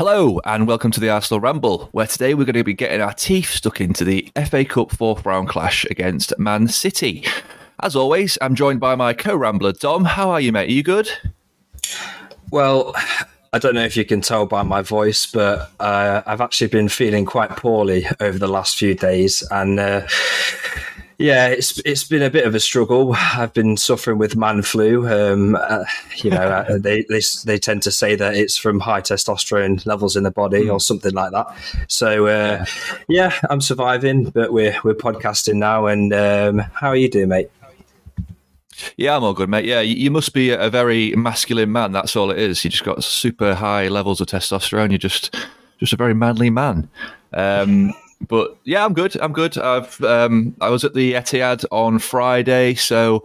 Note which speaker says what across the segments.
Speaker 1: Hello and welcome to the Arsenal Ramble, where today we're going to be getting our teeth stuck into the FA Cup fourth round clash against Man City. As always, I'm joined by my co-rambler Dom. How are you, mate? Are you good?
Speaker 2: Well, I don't know if you can tell by my voice, but uh, I've actually been feeling quite poorly over the last few days, and uh, yeah, it's it's been a bit of a struggle. I've been suffering with man flu. Um, uh, you know, uh, they, they they tend to say that it's from high testosterone levels in the body mm. or something like that. So uh, yeah, I'm surviving, but we're we're podcasting now. And um, how are you doing, mate?
Speaker 1: Yeah, I'm all good, mate. Yeah, you must be a very masculine man. That's all it is. You just got super high levels of testosterone. You're just just a very manly man. Um, but yeah, I'm good. I'm good. I've um, I was at the Etihad on Friday, so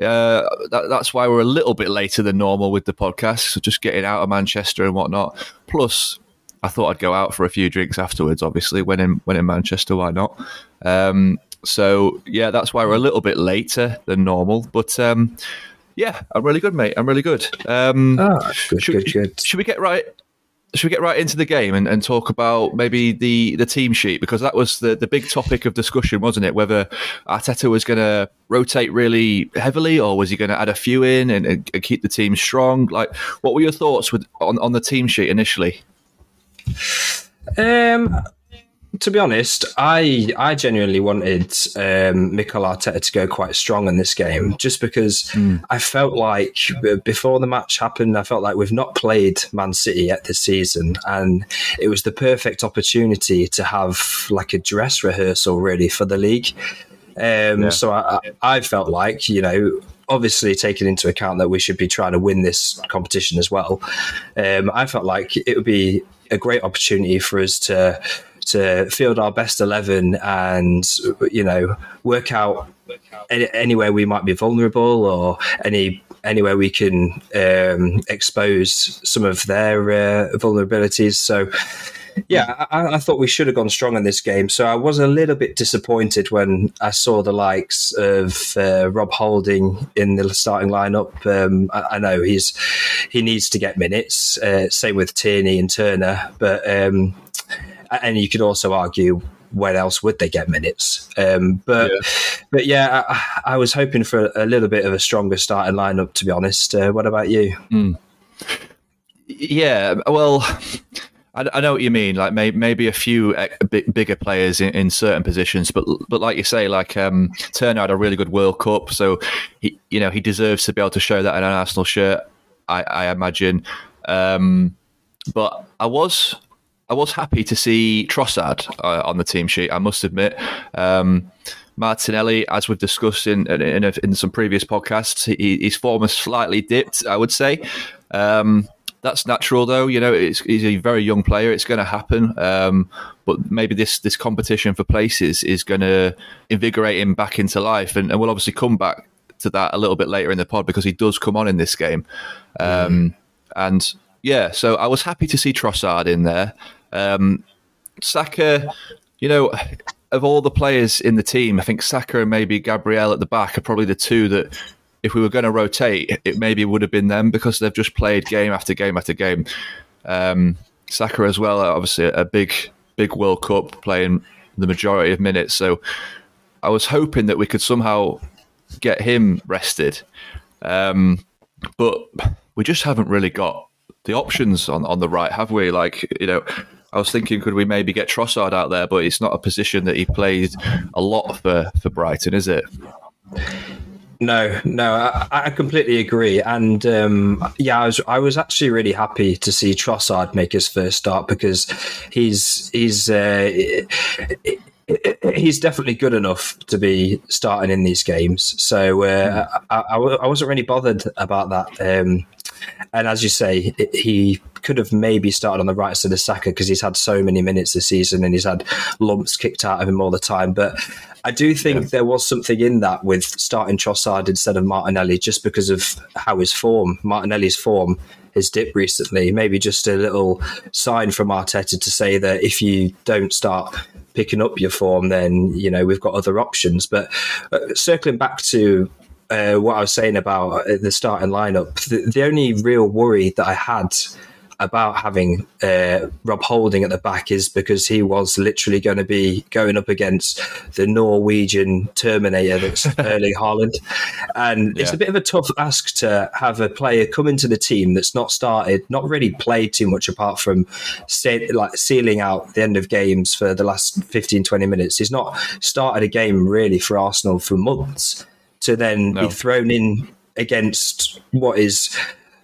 Speaker 1: uh, that, that's why we're a little bit later than normal with the podcast. So just getting out of Manchester and whatnot. Plus, I thought I'd go out for a few drinks afterwards. Obviously, when in when in Manchester, why not? Um, so yeah, that's why we're a little bit later than normal. But um, yeah, I'm really good, mate. I'm really good. Um,
Speaker 2: oh, good, should, good, good.
Speaker 1: Should we get right? Should we get right into the game and, and talk about maybe the, the team sheet because that was the, the big topic of discussion, wasn't it? Whether Arteta was going to rotate really heavily or was he going to add a few in and, and, keep the team strong? Like, what were your thoughts with on, on the team sheet initially?
Speaker 2: Um, to be honest, I I genuinely wanted um, Mikel Arteta to go quite strong in this game, just because mm. I felt like before the match happened, I felt like we've not played Man City yet this season, and it was the perfect opportunity to have like a dress rehearsal really for the league. Um, yeah. So I, I felt like you know obviously taking into account that we should be trying to win this competition as well. Um, I felt like it would be a great opportunity for us to to field our best 11 and, you know, work out any, anywhere we might be vulnerable or any anywhere we can um, expose some of their uh, vulnerabilities. So, yeah, I, I, thought we should have gone strong in this game. So I was a little bit disappointed when I saw the likes of uh, Rob Holding in the starting lineup. Um, I, I, know he's he needs to get minutes. Uh, same with Tierney and Turner, but um, and you could also argue where else would they get minutes? Um, but yeah. but yeah, I, I, was hoping for a little bit of a stronger starting lineup. To be honest, uh, what about you? Mm.
Speaker 1: Yeah, well. I, know what you mean. Like may, maybe a few bigger players in, in, certain positions, but but like you say, like um, Turner had a really good World Cup, so he you know he deserves to be able to show that in an Arsenal shirt. I, I imagine, um, but I was I was happy to see Trossard uh, on the team sheet. I must admit. Um, Martinelli, as we've discussed in in, a, in some previous podcasts, he, his form has slightly dipped. I would say um, that's natural, though. You know, he's a very young player. It's going to happen. Um, but maybe this this competition for places is going to invigorate him back into life, and, and, we'll obviously come back to that a little bit later in the pod because he does come on in this game. Um, mm. And yeah, so I was happy to see Trossard in there. Um, Saka, you know, of all the players in the team, I think Saka and maybe Gabriel at the back are probably the two that, if we were going to rotate, it maybe would have been them because they've just played game after game after game. Um, Saka as well, obviously a big, big World Cup playing the majority of minutes. So I was hoping that we could somehow get him rested. Um, but we just haven't really got the options on, on the right, have we? Like, you know, I was thinking, could we maybe get Trossard out there? But it's not a position that he played a lot for, for Brighton, is it?
Speaker 2: No, no, I, I completely agree. And um, yeah, I was I was actually really happy to see Trossard make his first start because he's he's uh, he's definitely good enough to be starting in these games. So uh, I, I, I, wasn't really bothered about that. Um, and as you say, he could have maybe started on the right side of Saka because he's had so many minutes this season and he's had lumps kicked out of him all the time. But I do think yeah. there was something in that with starting Trossard instead of Martinelli just because of how his form, Martinelli's form, has dipped recently. Maybe just a little sign from Arteta to say that if you don't start picking up your form, then you know we've got other options. But uh, circling back to uh, what I was saying about uh, the starting lineup, the, the only real worry that I had about having uh, Rob Holding at the back is because he was literally going to be going up against the Norwegian Terminator that's Erling Haaland, and yeah. it's a bit of a tough ask to have a player come into the team that's not started, not really played too much apart from stay, like sealing out the end of games for the last 15, 20 minutes. He's not started a game really for Arsenal for months to then no. be thrown in against what is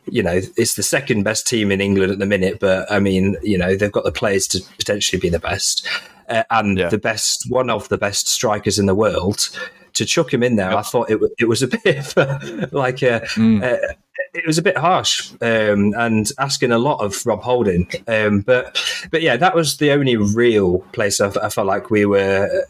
Speaker 2: you know, it's the second best team in England at the minute, but I mean, you know, they've got the players to potentially be the best uh, and yeah. the best, one of the best strikers in the world. To chuck him in there, yep. I thought it, it was a bit like a, mm. uh, it was a bit harsh um, and asking a lot of Rob Holding. Um, but but yeah, that was the only real place I, I felt like we were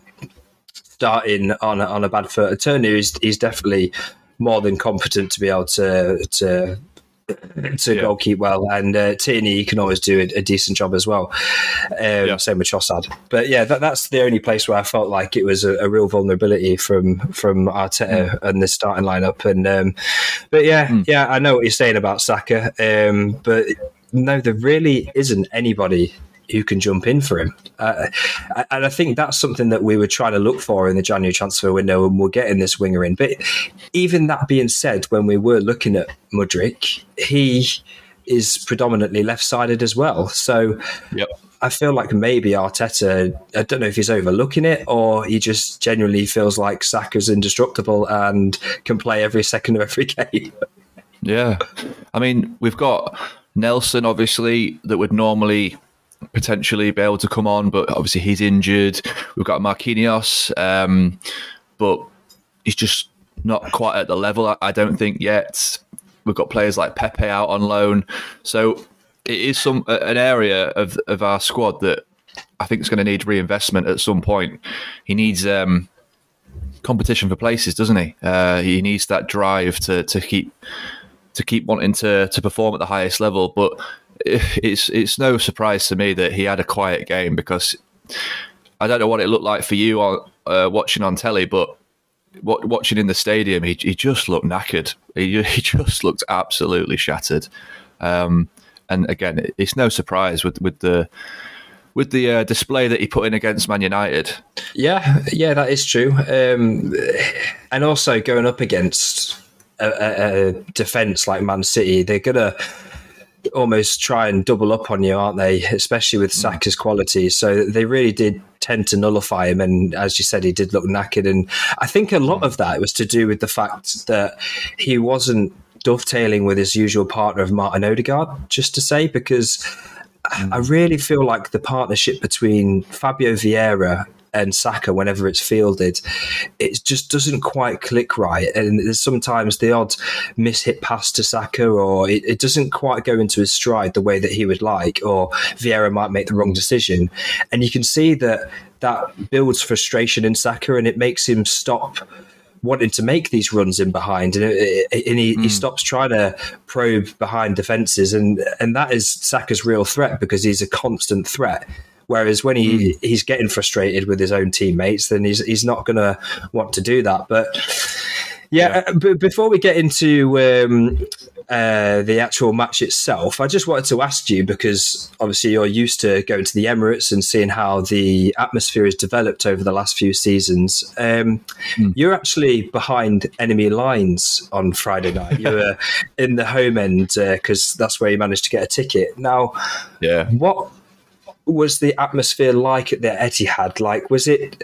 Speaker 2: starting on a, on a bad foot. Turner is he's definitely more than competent to be able to to to yeah. go keep well. And uh, Tierney can always do a, a decent job as well. Um, yeah. Same with Trossard. But yeah, that, that's the only place where I felt like it was a, a real vulnerability from from Arteta mm. and the starting lineup. And um, but yeah, mm. yeah, I know what you're saying about Saka. Um, but no, there really isn't anybody who can jump in for him. Uh, and I think that's something that we were trying to look for in the January transfer window, and we're getting this winger in. But even that being said, when we were looking at Mudryk, he is predominantly left sided as well. So yep. I feel like maybe Arteta, I don't know if he's overlooking it or he just genuinely feels like Saka's indestructible and can play every second of every game.
Speaker 1: Yeah. I mean, we've got Nelson, obviously, that would normally potentially be able to come on, but obviously he's injured. We've got Marquinhos, um, but he's just not quite at the level, I don't think, yet. We've got players like Pepe out on loan. So it is some an area of, of our squad that I think is going to need reinvestment at some point. He needs um, competition for places, doesn't he? Uh, he needs that drive to, to keep to keep wanting to, to perform at the highest level. But it's it's no surprise to me that he had a quiet game because I don't know what it looked like for you on uh, watching on telly, but what, watching in the stadium, he, he just looked knackered. He, he just looked absolutely shattered. Um, and again, it's no surprise with with the with the uh, display that he put in against Man United.
Speaker 2: Yeah, yeah, that is true. Um, and also going up against a, a, a defense like Man City, they're gonna almost try and double up on you, aren't they? Especially with mm. Saka's qualities. So they really did tend to nullify him. And as you said, he did look knackered. And I think a lot mm. of that was to do with the fact that he wasn't dovetailing with his usual partner of Martin Odegaard, just to say, because. I really feel like the partnership between Fabio Vieira and Saka whenever it's fielded, it just doesn't quite click right. And there's sometimes the odd mishit pass to Saka, or it, it, doesn't quite go into his stride the way that he would like, or Vieira might make the wrong decision. And you can see that that builds frustration in Saka and it makes him stop wanting to make these runs in behind, and, and he, mm. he, hmm. stops trying to probe behind defenses, and and that is Saka's real threat because he's a constant threat. Whereas when he, mm. he's getting frustrated with his own teammates, then he's he's not going to want to do that. But yeah, yeah. Uh, b- before we get into um, uh, the actual match itself, I just wanted to ask you because obviously you're used to going to the Emirates and seeing how the atmosphere has developed over the last few seasons. Um, mm. You're actually behind enemy lines on Friday night. You were in the home end because uh, that's where you managed to get a ticket. Now,
Speaker 1: yeah,
Speaker 2: what was the atmosphere like at the Etihad? Like, was it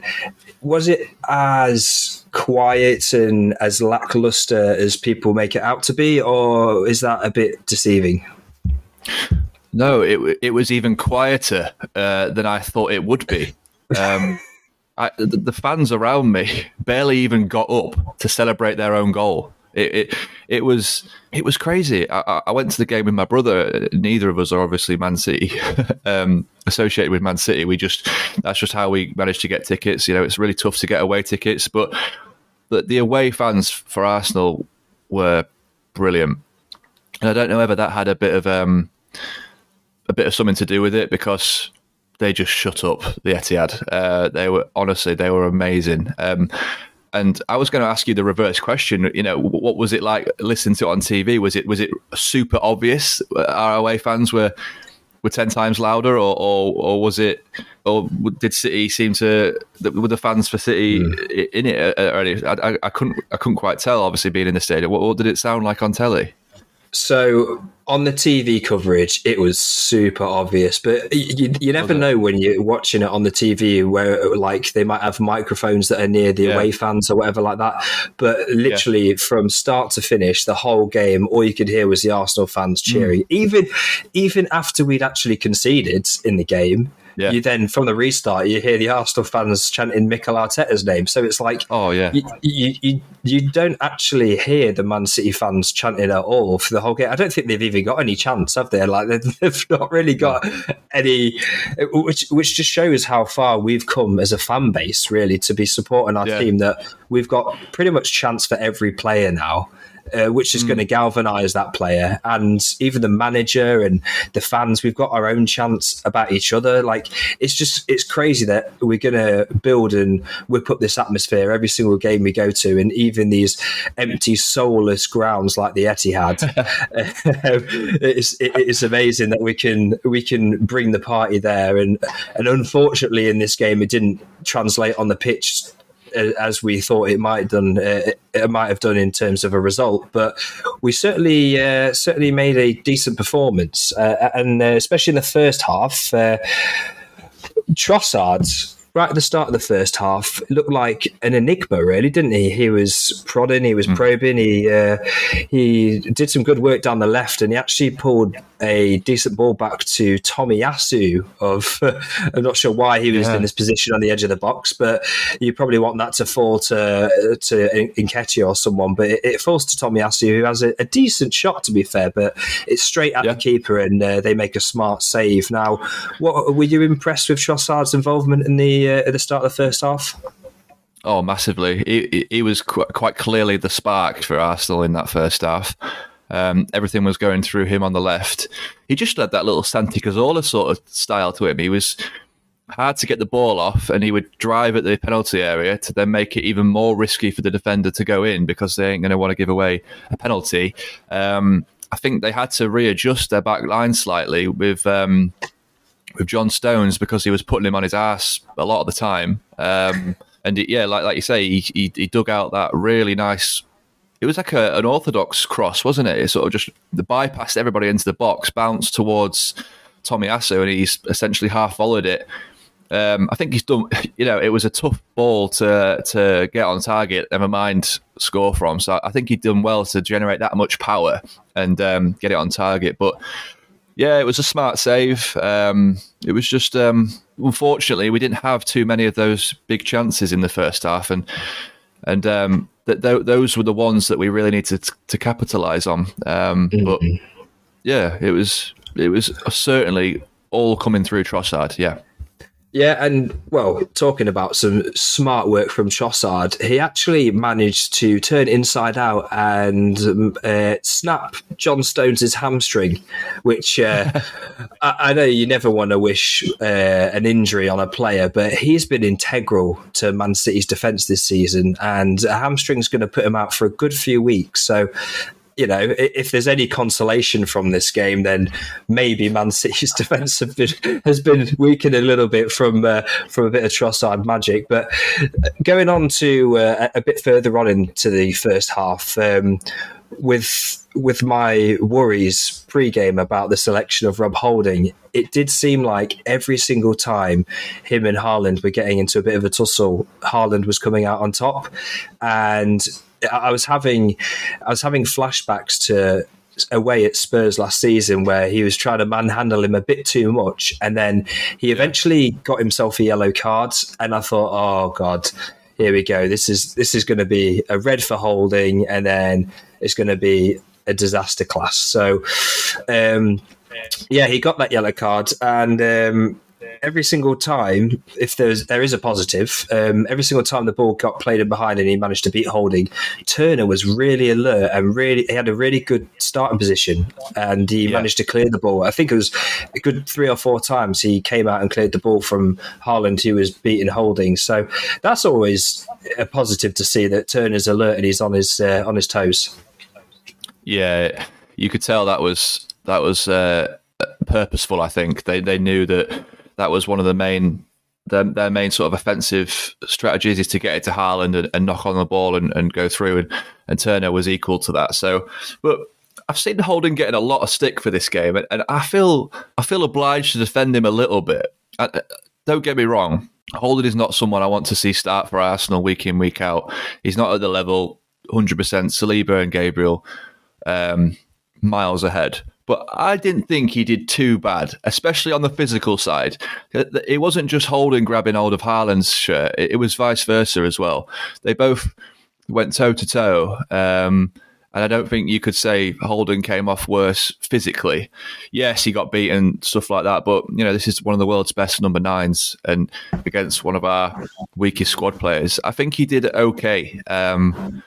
Speaker 2: was it as quiet and as lackluster as people make it out to be, or is that a bit deceiving?
Speaker 1: No, it it was even quieter uh, than I thought it would be. Um, I, the, the fans around me barely even got up to celebrate their own goal. It, it, it was it was crazy. I, I, went to the game with my brother. Neither of us are obviously Man City um, associated with Man City. We just that's just how we managed to get tickets. You know, it's really tough to get away tickets, but the, the away fans for Arsenal were brilliant. And I don't know whether that had a bit of um, a bit of something to do with it because they just shut up the Etihad. Uh, they were honestly they were amazing. Um, and I was going to ask you the reverse question. You know, what was it like listening to it on TV? Was it was it super obvious? Uh, Our away fans were were ten times louder, or or, or was it, or did City seem to were the fans for City mm. in it? Uh, uh, Already? I, I, couldn't I couldn't quite tell. Obviously, being in the stadium, what, what did it sound like on telly?
Speaker 2: So on the TV coverage, it was super obvious, but you, you never know when you're watching it on the TV where like they might have microphones that are near the yeah. away fans or whatever like that. But literally yeah. from start to finish, the whole game, all you could hear was the Arsenal fans cheering. Mm. Even even after we'd actually conceded in the game, yeah. you then from the restart you hear the Arsenal fans chanting Mikel Arteta's name. So it's like,
Speaker 1: oh yeah,
Speaker 2: you, you, you, you don't actually hear the Man City fans chanting at all for the whole game. I don't think they've even got any chance, have they? Like they've not really got any, which which just shows how far we've come as a fan base, really, to be supporting our yeah. team. That we've got pretty much chance for every player now uh, which is mm. going to galvanise that player and even the manager and the fans. We've got our own chance about each other. Like it's just it's crazy that we're going to build and whip up this atmosphere every single game we go to, and even these empty, soulless grounds like the Etihad. it's it's amazing that we can we can bring the party there, and and unfortunately in this game it didn't translate on the pitch as we thought it might done uh, it might have done in terms of a result but we certainly uh, certainly made a decent performance uh, and uh, especially in the first half uh, Trossard right at the start of the first half looked like an enigma, really, didn't he? He was prodding, he was mm. probing, he uh, he did some good work down the left, and he actually pulled a decent ball back to Tomiyasu. Of I'm not sure why he was yeah. in this position on the edge of the box, but you probably want that to fall to to Nketiah or someone. But it, it falls to Tommy Tomiyasu, who has a, a, decent shot to be fair, but it's straight at yeah. the keeper, and uh, they make a smart save. Now, what were you impressed with Trossard's involvement in the uh, at the start of the first half?
Speaker 1: Oh, massively. He, he was quite clearly the spark for Arsenal in that first half. Um, everything was going through him on the left. He just had that little Santi Cazorla sort of style to him. He was hard to get the ball off, and he would drive at the penalty area to then make it even more risky for the defender to go in because they ain't going to want to give away a penalty. Um, I think they had to readjust their back line slightly with um, with John Stones because he was putting him on his ass a lot of the time. Um, and it, yeah, like like you say, he, he, he dug out that really nice it was like a, an orthodox cross, wasn't it? It sort of just bypassed everybody into the box, bounced towards Tomiyasu, and he's essentially half followed it. Um, I think he's done. You know, it was a tough ball to to get on target. Never mind score from. So I think he'd done well to generate that much power and um, get it on target. But yeah, it was a smart save. Um, it was just um, unfortunately we didn't have too many of those big chances in the first half, and and um, that th- those were the ones that we really needed to, to capitalize on. Um, mm-hmm. But yeah, it was it was certainly all coming through Trossard. Yeah.
Speaker 2: Yeah, and well, talking about some smart work from Trossard, he actually managed to turn inside out and um, uh, snap John Stones' hamstring, which uh, I, I, know you never want to wish uh, an injury on a player, but he's been integral to Man City's defence this season, and a hamstring's going to put him out for a good few weeks. So you know, if there's any consolation from this game, then maybe Man City's defence been, has been weakened a little bit from uh, from a bit of Trossard magic. But going on to uh, a bit further on into the first half, um, with with my worries pre-game about the selection of Rob Holding, it did seem like every single time him and Haaland were getting into a bit of a tussle, Haaland was coming out on top, and I was having I was having flashbacks to away at Spurs last season where he was trying to manhandle him a bit too much, and then he eventually got himself a yellow card, and I thought, oh god, here we go. This is this is going to be a red for holding, and then it's going to be a disaster class. So, um, yeah, he got that yellow card, and um, every single time, if there's there is a positive, um, every single time the ball got played in behind and he managed to beat Holding, Turner was really alert and really he had a really good starting position, and he yeah. managed to clear the ball. I think it was a good three or four times he came out and cleared the ball from Haaland, who was beating Holding. So that's always a positive to see that Turner's alert and he's on his uh, on his toes.
Speaker 1: Yeah, you could tell that was that was uh, purposeful. I think they they knew that that was one of the main their, their main sort of offensive strategies is to get it to Haaland and, and knock on the ball and, and go through, and, and Turner was equal to that. So, but I've seen Holding getting a lot of stick for this game, and, and I feel I feel obliged to defend him a little bit. I, don't get me wrong, Holding is not someone I want to see start for Arsenal week in week out. He's not at the level 100%. Saliba and Gabriel um, miles ahead. But I didn't think he did too bad, especially on the physical side. It wasn't just Holding grabbing hold of Haaland's shirt; it was vice versa as well. They both went toe to toe. And I don't think you could say Holding came off worse physically. Yes, he got beaten, stuff like that. But, you know, this is one of the world's best number nines and against one of our weakest squad players. I think he did okay. Um,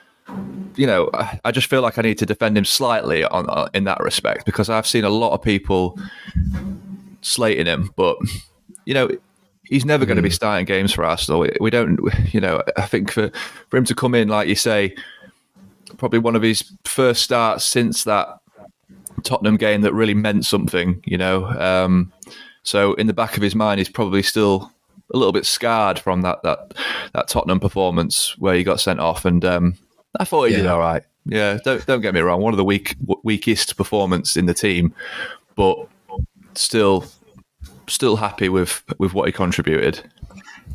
Speaker 1: you know, I just feel like I need to defend him slightly on uh, in that respect because I've seen a lot of people slating him, but you know, he's never going to be hmm. starting games for Arsenal. We don't, you know, I think for for him to come in, like you say, probably one of his first starts since that Tottenham game that really meant something, you know. Um, so in the back of his mind, he's probably still a little bit scarred from that that that Tottenham performance where he got sent off, and um, I thought he yeah. did all right. Yeah, don't don't get me wrong. One of the weak weakest performance in the team, but still still happy with with what he contributed.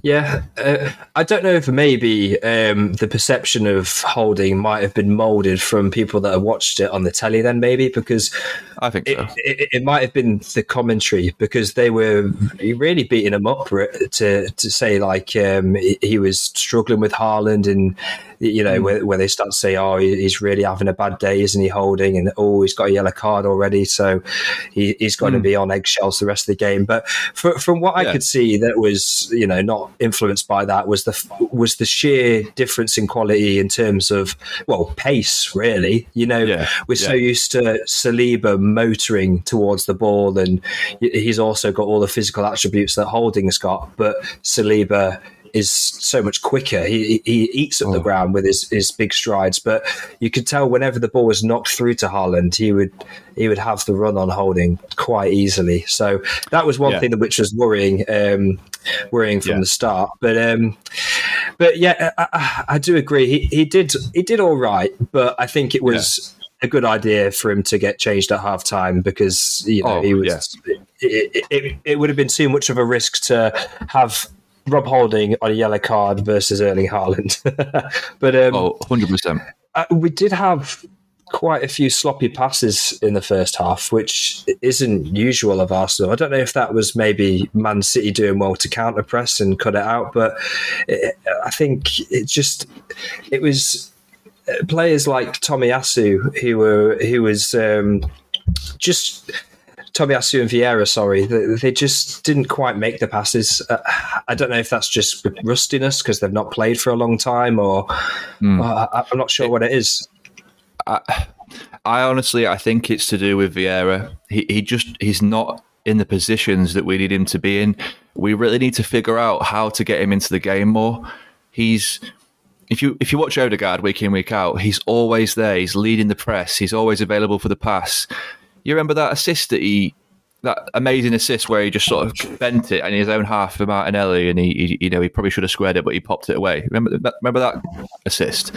Speaker 2: Yeah, uh, I don't know if maybe um, the perception of Holding might have been molded from people that have watched it on the telly. Then maybe because
Speaker 1: I think
Speaker 2: it,
Speaker 1: so.
Speaker 2: it, it, might have been the commentary because they were really beating him up to to say like um, he was struggling with Haaland and you know, mm. where, where, they start to say, oh, he's really having a bad day, isn't he, holding? And oh, he's got a yellow card already, so he, has got mm. to be on eggshells the rest of the game. But for, from what yeah. I could see, that was, you know, not influenced by that was the was the sheer difference in quality in terms of well pace. Really, you know, yeah. we're yeah. so used to Saliba motoring towards the ball, and he's also got all the physical attributes that Holding's got, but Saliba is so much quicker. He, he eats up oh. the ground with his, his big strides, but you could tell whenever the ball was knocked through to Haaland, he would he would have the run on holding quite easily. So that was one yeah. thing which was worrying um, worrying from yeah. the start. But um, but yeah, I, I, do agree. He, he did he did all right, but I think it was. Yeah. A good idea for him to get changed at half time because you know oh, he was. It, it, it, would have been too much of a risk to have Rob Holding on a yellow card versus Erling Haaland. but um,
Speaker 1: oh, 100%.
Speaker 2: Uh, we did have quite a few sloppy passes in the first half, which isn't usual of Arsenal. I don't know if that was maybe Man City doing well to counter press and cut it out, but it, I think it just it was uh, players like Tomiyasu who were who was um, just Tomiyasu and Vieira, sorry, they, they, just didn't quite make the passes. Uh, I don't know if that's just rustiness because they've not played for a long time, or mm. uh, I, am not sure it, what it is.
Speaker 1: I, I, honestly, I think it's to do with Vieira. He, he just he's not in the positions that we need him to be in. We really need to figure out how to get him into the game more. He's if you if you watch Odegaard week in week out, he's always there. He's leading the press. He's always available for the pass. You remember that assist that he, that amazing assist where he just sort of bent it in his own half for Martinelli, and he, he you know, he probably should have squared it, but he popped it away. Remember that? Remember that assist?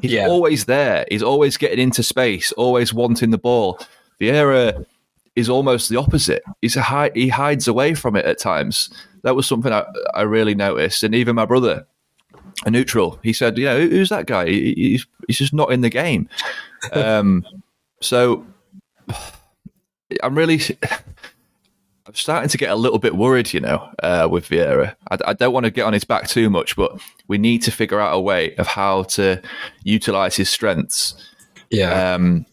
Speaker 1: He's yeah. always there. He's always getting into space, always wanting the ball. Vieira is almost the opposite. He's a high, he hides away from it at times. That was something I, I really noticed, and even my brother, a neutral, he said, "You know, who's that guy? He, he's he's just not in the game." Um, so I'm really. I'm starting to get a little bit worried, you know, uh, with Vieira. I, I, don't want to get on his back too much, but we need to figure out a way of how to utilize his strengths.
Speaker 2: Yeah. Um,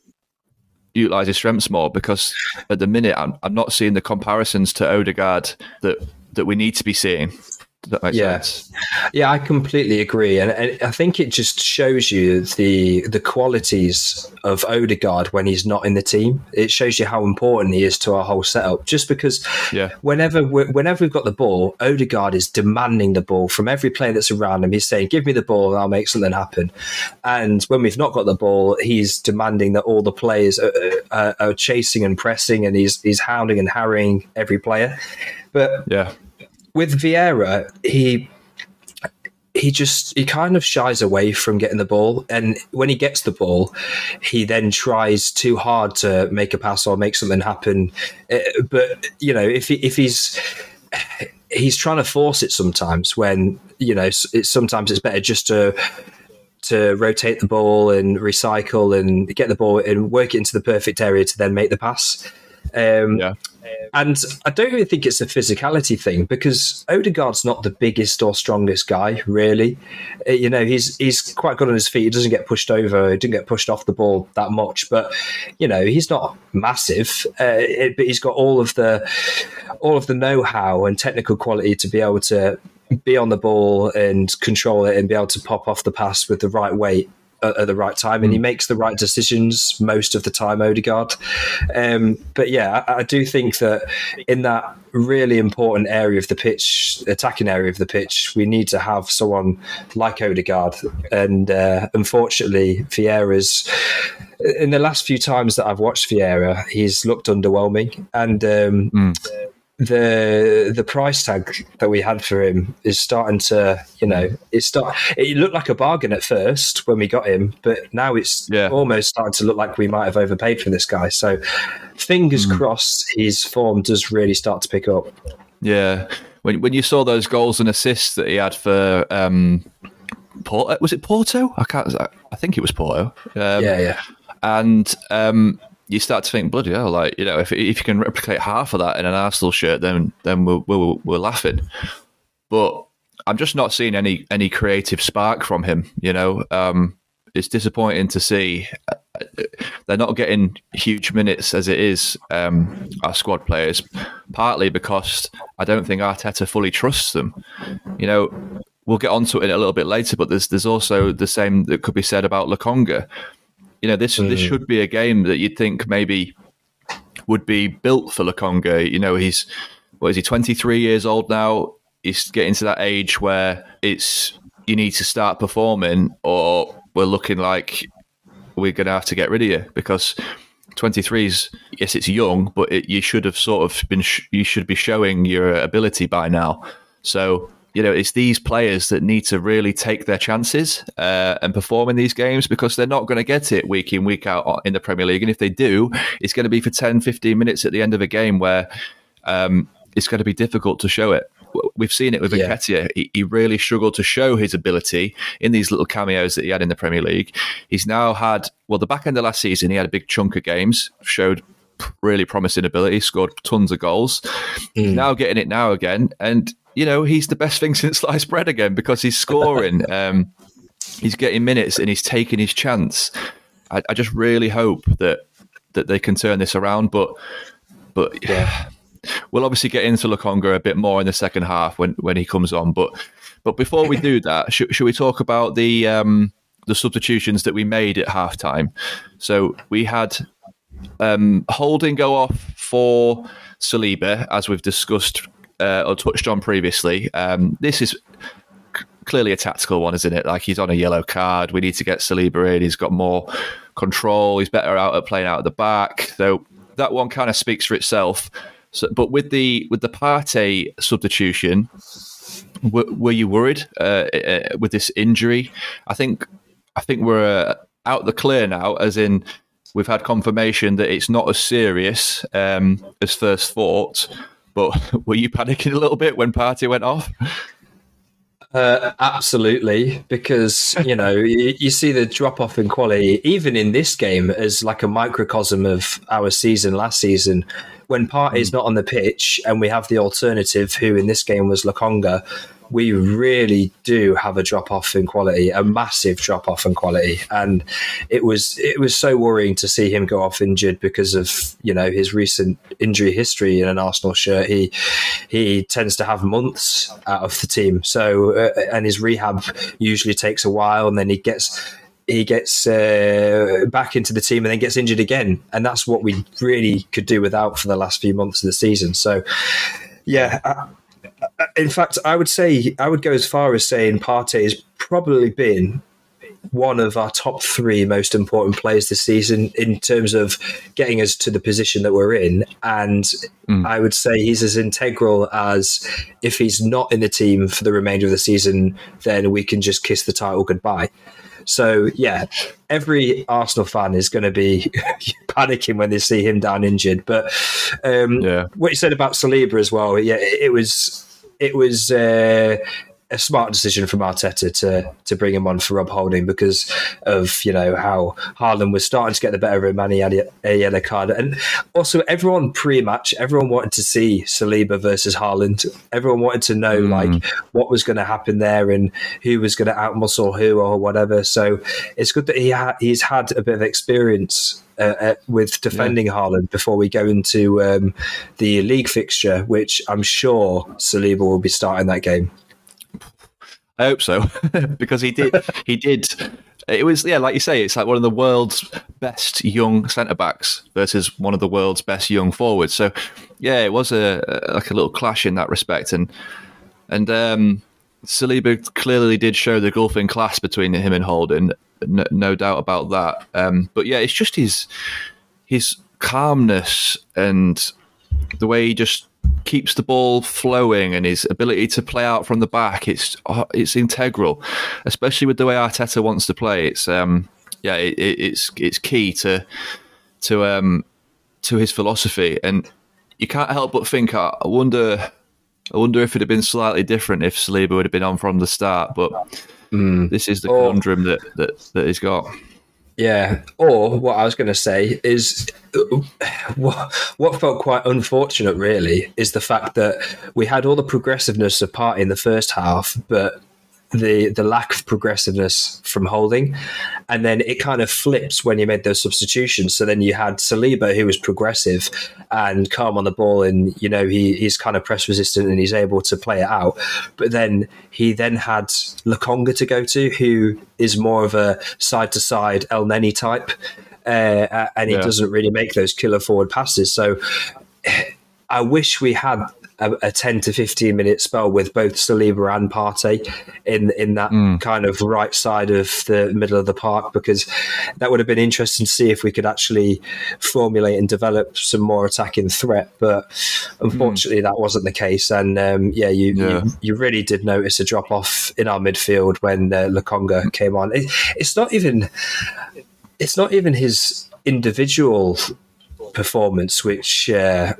Speaker 1: utilize his strengths more because at the minute I'm, I'm not seeing the comparisons to Odegaard that that we need to be seeing. That make
Speaker 2: Yeah.
Speaker 1: sense?
Speaker 2: Yeah, I completely agree, and, and I think it just shows you the the qualities of Odegaard when he's not in the team. It shows you how important he is to our whole setup. Just because,
Speaker 1: Yeah.
Speaker 2: whenever whenever we've got the ball, Odegaard is demanding the ball from every player that's around him. He's saying, "Give me the ball, and I'll make something happen." And when we've not got the ball, he's demanding that all the players are, are, are chasing and pressing, and he's he's hounding and harrying every player. But
Speaker 1: Yeah.
Speaker 2: With Vieira, he he just he kind of shies away from getting the ball, and when he gets the ball, he then tries too hard to make a pass or make something happen. Uh, But you know, if he, if he's he's trying to force it sometimes when you know it's sometimes it's better just to to rotate the ball and recycle and get the ball and work it into the perfect area to then make the pass. Um,
Speaker 1: Yeah.
Speaker 2: and I don't really think it's a physicality thing because Odegaard's not the biggest or strongest guy, really. Uh, You know, he's he's quite good on his feet. He doesn't get pushed over. He didn't get pushed off the ball that much, but you know, he's not massive. Uh, it, but he's got all of the all of the know-how and technical quality to be able to be on the ball and control it and be able to pop off the pass with the right weight at, the right time, and he makes the right decisions most of the time. Odegaard, um, but yeah, I, I do think that in that really important area of the pitch, attacking area of the pitch, we need to have someone like Odegaard, and uh, unfortunately, Vieira's. In the last few times that I've watched Vieira, he's looked underwhelming, and um, the the price tag that we had for him is starting to you know it start it looked like a bargain at first when we got him but now it's
Speaker 1: Yeah.
Speaker 2: almost starting to look like we might have overpaid for this guy so fingers crossed his form does really start to pick up
Speaker 1: Yeah. When when you saw those goals and assists that he had for um Porto, was it Porto? I can't. I think it was Porto. Um,
Speaker 2: yeah yeah
Speaker 1: and um, you start to think, bloody hell, like you know, if if you can replicate half of that in an Arsenal shirt, then then we're we're, we're laughing. But I'm just not seeing any any creative spark from him. You know, um, it's disappointing to see. They're not getting huge minutes as it is. Um, our squad players, partly because I don't think Arteta fully trusts them. You know, we'll get onto it a little bit later, but there's there's also the same that could be said about Lokonga you know this this mm. should be a game that you'd think maybe would be built for Lokonga. You know, he's what is he, 23 years old now? He's getting to that age where it's you need to start performing, or we're looking like we're going to have to get rid of you because 23 is yes, it's young, but it, you should have sort of been sh- you should be showing your ability by now. So you know, it's these players that need to really take their chances uh, and perform in these games because they're not going to get it week in, week out in the Premier League. And if they do, it's going to be for 10, 15 minutes at the end of a game where um, it's going to be difficult to show it. We've seen it with
Speaker 2: Yeah.
Speaker 1: Nketiah. He, he really struggled to show his ability in these little cameos that he had in the Premier League. He's now had, well, the back end of last season, he had a big chunk of games, showed really promising ability, scored tons of goals. He's now getting it now again. And, you know, he's the best thing since sliced bread again because he's scoring. um, he's getting minutes and he's taking his chance. I, I just really hope that that they can turn this around. But but yeah, we'll obviously get into Lokonga a bit more in the second half when when he comes on. But but before we do that, should, should we talk about the um, the substitutions that we made at halftime? So we had um, Holding go off for Saliba, as we've discussed uh, or touched on previously. Um, this is clearly a tactical one, isn't it? Like he's on a yellow card. We need to get Saliba in. He's got more control. He's better out at playing out at the back. So that one kind of speaks for itself. So, but with the with the Partey substitution, were, were you worried uh, uh, with this injury? I think I think we're uh, out the clear now, as in we've had confirmation that it's not as serious um, as first thought. But were you panicking a little bit when Partey went off?
Speaker 2: Uh, absolutely, because you know you, you see the drop off in quality, even in this game, as like a microcosm of our season last season. When Partey's not on the pitch, and we have the alternative, who in this game was Lokonga, we really do have a drop off in quality, a massive drop off in quality, and it was it was so worrying to see him go off injured because of you know his recent injury history in an Arsenal shirt. He he tends to have months out of the team, so uh, and his rehab usually takes a while, and then he gets he gets uh, back into the team and then gets injured again. And that's what we really could do without for the last few months of the season. So, yeah. In fact, I would say I would go as far as saying Partey has probably been one of our top three most important players this season in terms of getting us to the position that we're in. And mm. I would say he's as integral as if he's not in the team for the remainder of the season, then we can just kiss the title goodbye. So yeah, every Arsenal fan is going to be panicking when they see him down injured. But um, yeah. what you said about Saliba as well, yeah, it was it was uh, a smart decision from Arteta to to bring him on for Rob Holding because of you know how Haaland was starting to get the better of him and he had a yellow card and also everyone pre-match everyone wanted to see Saliba versus Haaland everyone wanted to know mm. like what was going to happen there and who was going to outmuscle who or whatever so it's good that he ha- he's had a bit of experience uh, uh, with defending yeah. Haaland before we go into um, the league fixture, which I'm sure Saliba will be starting that game.
Speaker 1: I hope so, because he did. he did. It was yeah, like you say, it's like one of the world's best young centre backs versus one of the world's best young forwards. So yeah, it was a, a like a little clash in that respect, and and um, Saliba clearly did show the golfing class between him and Holding, no, no doubt about that. Um, but yeah, it's just his his calmness and the way he just keeps the ball flowing and his ability to play out from the back. It's uh, it's integral, especially with the way Arteta wants to play. It's um yeah, it, it's it's key to to um to his philosophy, and you can't help but think. I wonder, I wonder if it had been slightly different if Saliba would have been on from the start. But mm. this is the conundrum that that that he's got.
Speaker 2: Yeah. Or what I was going to say is uh, what, what felt quite unfortunate, really, is the fact that we had all the progressiveness of Partey in the first half, but the the lack of progressiveness from holding, and then it kind of flips when you made those substitutions. So then you had Saliba who was progressive and calm on the ball, and you know he he's kind of press resistant and he's able to play it out. But then he then had Lokonga to go to, who is more of a side to side Elneny type, uh, and he yeah. doesn't really make those killer forward passes. So. I wish we had a, a, 10 to 15 minute spell with both Saliba and Partey in in that mm. kind of right side of the middle of the park because that would have been interesting to see if we could actually formulate and develop some more attacking threat. But unfortunately, mm. that wasn't the case. And um, yeah, you, yeah. you, you really did notice a drop off in our midfield when uh, Lokonga came on. It, it's not even it's not even his individual performance which uh,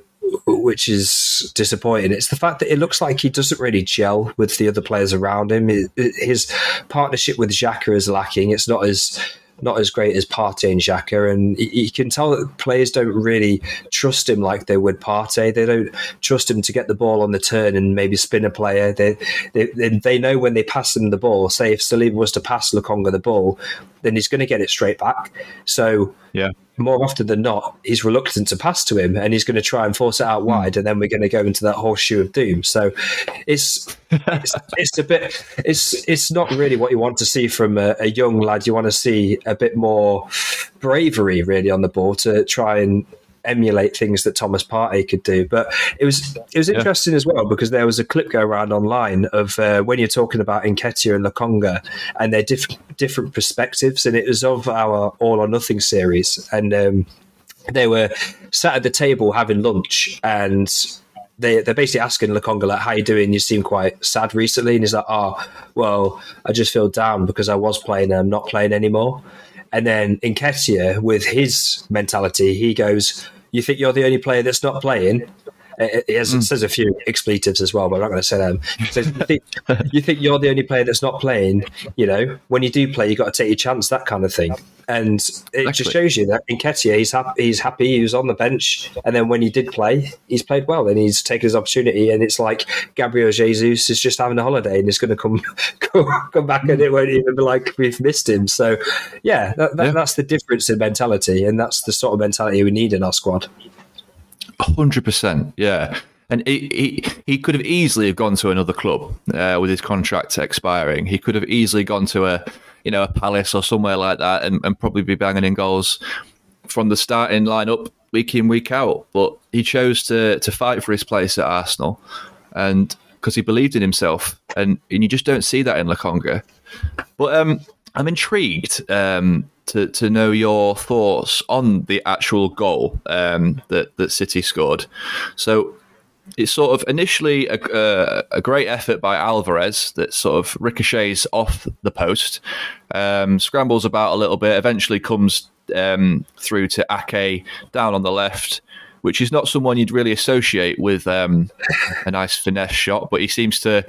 Speaker 2: which is disappointing. It's the fact that it looks like he doesn't really gel with the other players around him. His partnership with Xhaka is lacking. It's not as not as great as Partey and Xhaka, and you can tell that players don't really trust him like they would Partey. They don't trust him to get the ball on the turn and maybe spin a player. They they, they know when they pass him the ball. Say if Saliba was to pass Lokonga the ball, then he's going to get it straight back. So
Speaker 1: yeah,
Speaker 2: more often than not, he's reluctant to pass to him, and he's going to try and force it out hmm. wide, and then we're going to go into that horseshoe of doom. So it's it's, it's, a bit it's it's not really what you want to see from a, a young lad. You want to see a bit more bravery, really, on the ball to try and emulate things that Thomas Partey could do. But it was it was interesting yeah. as well because there was a clip go around online of uh, when you're talking about Nketiah and Lokonga and their different different perspectives, and it was of our All or Nothing series, and um, they were sat at the table having lunch and. They, they're basically asking Lokonga, like, how you doing? You seem quite sad recently. And he's like, oh, well, I just feel down because I was playing and I'm not playing anymore. And then Nketiah, with his mentality, he goes, you think you're the only player that's not playing? It, it, has, mm. says a few expletives as well, but I'm not going to say them. So you, think, you you're the only player that's not playing, you know, when you do play, you've got to take your chance, that kind of thing. And it just shows you that in Nketiah, he's happy, he's happy, he was on the bench. And then when he did play, he's played well and he's taken his opportunity. And it's like Gabriel Jesus is just having a holiday and he's going to come, come back and it won't even be like we've missed him. So, yeah, that, that, yeah. that's the difference in mentality. And that's the sort of mentality we need in our squad.
Speaker 1: Hundred percent, yeah. And he, he, he could have easily have gone to another club uh, with his contract expiring. He could have easily gone to a you know a Palace or somewhere like that and, and probably be banging in goals from the starting lineup week in week out. But he chose to to fight for his place at Arsenal, and because he believed in himself, and and you just don't see that in Lokonga. But um, I'm intrigued um, to to know your thoughts on the actual goal um, that that City scored. So it's sort of initially a, a, a, great effort by Alvarez that sort of ricochets off the post, um, scrambles about a little bit, eventually comes um, through to Ake down on the left, which is not someone you'd really associate with um, a nice finesse shot, but he seems to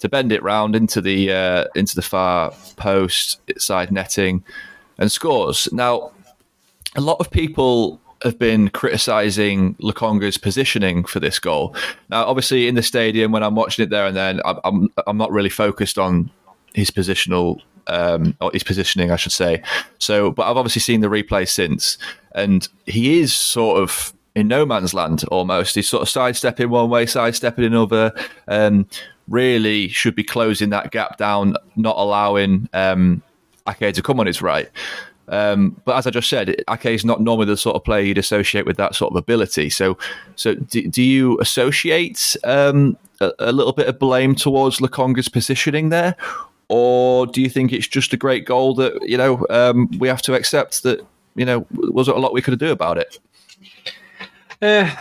Speaker 1: to bend it round into the uh, into the far post side netting and scores. Now, a lot of people have been criticizing Lokonga's positioning for this goal. Now, obviously, in the stadium when I'm watching it there and then, I'm I'm, not really focused on his positional um, or his positioning, I should say. So, but I've obviously seen the replay since, and he is sort of in no man's land almost. He's sort of sidestepping one way, sidestepping another. Um, really should be closing that gap down, not allowing um, Ake to come on his right. Um, but as I just said, Ake is not normally the sort of player you'd associate with that sort of ability. So, so do, do you associate um, a, a, little bit of blame towards Lokonga's positioning there, or do you think it's just a great goal that you know um, we have to accept that you know was a lot we could have do about it?
Speaker 2: Uh,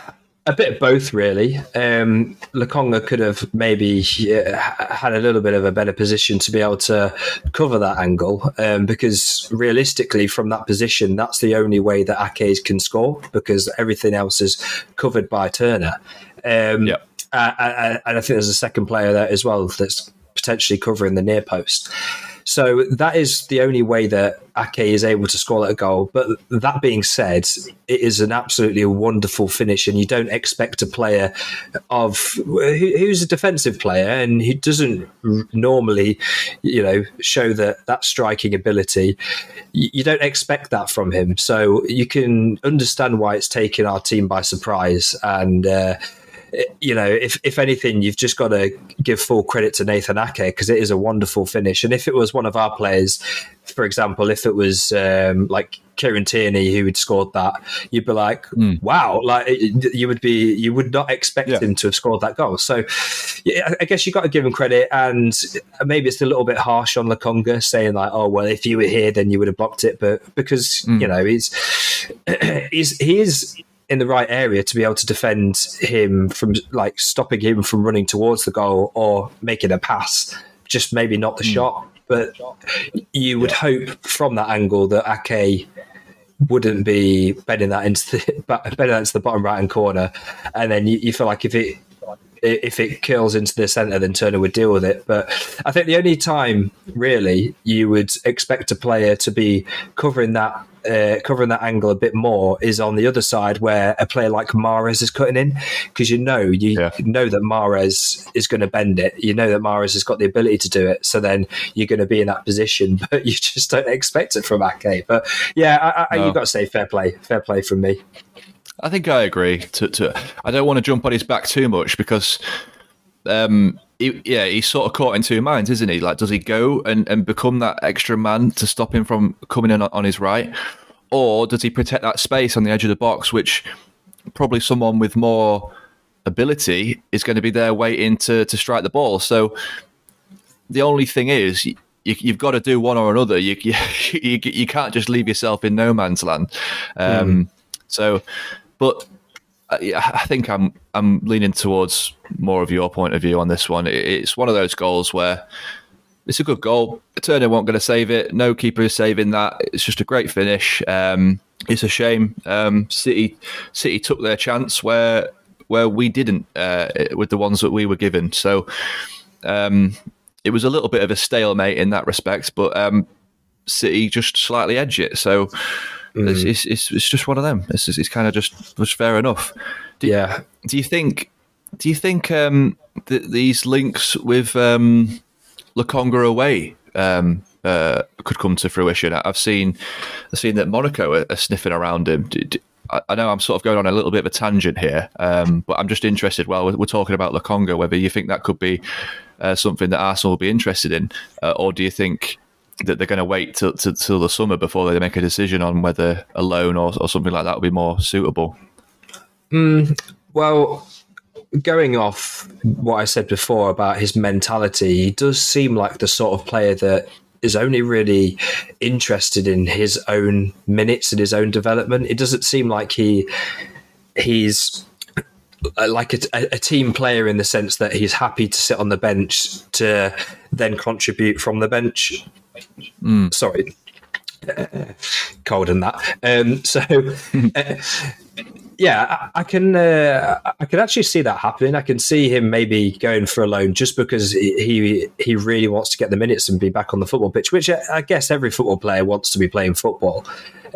Speaker 2: a bit of both, really. Um, Lokonga could have maybe uh, had a little bit of a better position to be able to cover that angle, um, because realistically, from that position, that's the only way that Ake can score because everything else is covered by Turner. Um, yeah. and I think there's a second player there as well that's potentially covering the near post. So that is the only way that Ake is able to score that goal. But that being said, it is an absolutely wonderful finish, and you don't expect a player of who's a defensive player and who doesn't normally, you know, show that that striking ability. You don't expect that from him, so you can understand why it's taken our team by surprise and. Uh, you know, if if anything, you've just got to give full credit to Nathan Ake because it is a wonderful finish. And if it was one of our players, for example, if it was um, like Kieran Tierney who had scored that, you'd be like, mm. "Wow!" Like you would be, you would not expect yeah. him to have scored that goal. So, yeah, I guess you've got to give him credit. And maybe it's a little bit harsh on Lokonga saying like, "Oh well, if you were here, then you would have blocked it." But because mm. you know he's he's he is in the right area to be able to defend him from like stopping him from running towards the goal or making a pass. Just maybe not the mm. shot, but you would yeah. hope from that angle that Ake wouldn't be bending that into the bending that into the bottom right hand corner, and then you, you feel like if it if it curls into the centre, then Turner would deal with it. But I think the only time really you would expect a player to be covering that uh, covering that angle a bit more is on the other side where a player like Mahrez is cutting in because you know you yeah. know that Mahrez is going to bend it. You know that Mahrez has got the ability to do it. So then you're going to be in that position, but you just don't expect it from Ake. But yeah, I, I, no. you've got to say fair play, fair play from me.
Speaker 1: I think I agree. To, to I don't want to jump on his back too much because, um, he, yeah, he's sort of caught in two minds, isn't he? Like, does he go and, and become that extra man to stop him from coming in on, on his right, or does he protect that space on the edge of the box, which probably someone with more ability is going to be there waiting to to strike the ball? So the only thing is. You, have got to do one or another. You, you, you, you can't just leave yourself in no man's land. Um, mm. So but I think I'm I'm leaning towards more of your point of view on this one. It's one of those goals where it's a good goal. Turner won't going to save it. No keeper is saving that. It's just a great finish. Um, it's a shame. Um, City City took their chance where where we didn't uh, with the ones that we were given. So um, it was a little bit of a stalemate in that respect, but um, City just slightly edge it. So mm. it's, it's, it's, it's, just one of them. It's, it's kind of just, just fair enough. Do, yeah. Do you think? Do you think um, th- these links with um, away um, uh, could come to fruition? I've seen, I've seen that Monaco are, are sniffing around him. Do, do, I know I'm sort of going on a little bit of a tangent here, um, but I'm just interested. Well, we're, we're, talking about Lokonga, whether you think that could be uh, something that Arsenal will be interested in, uh, or do you think that they're going to wait till, till, till, the summer before they make a decision on whether a loan or, or something like that would be more suitable?
Speaker 2: Mm, well, going off what I said before about his mentality, he does seem like the sort of player that is only really interested in his own minutes and his own development. It doesn't seem like he he's like a, a, team player in the sense that he's happy to sit on the bench to then contribute from the bench. Mm. Sorry, cold in that. Um, so, uh, yeah, I, I can uh, I can actually see that happening. I can see him maybe going for a loan just because he he really wants to get the minutes and be back on the football pitch, which I guess every football player wants to be playing football.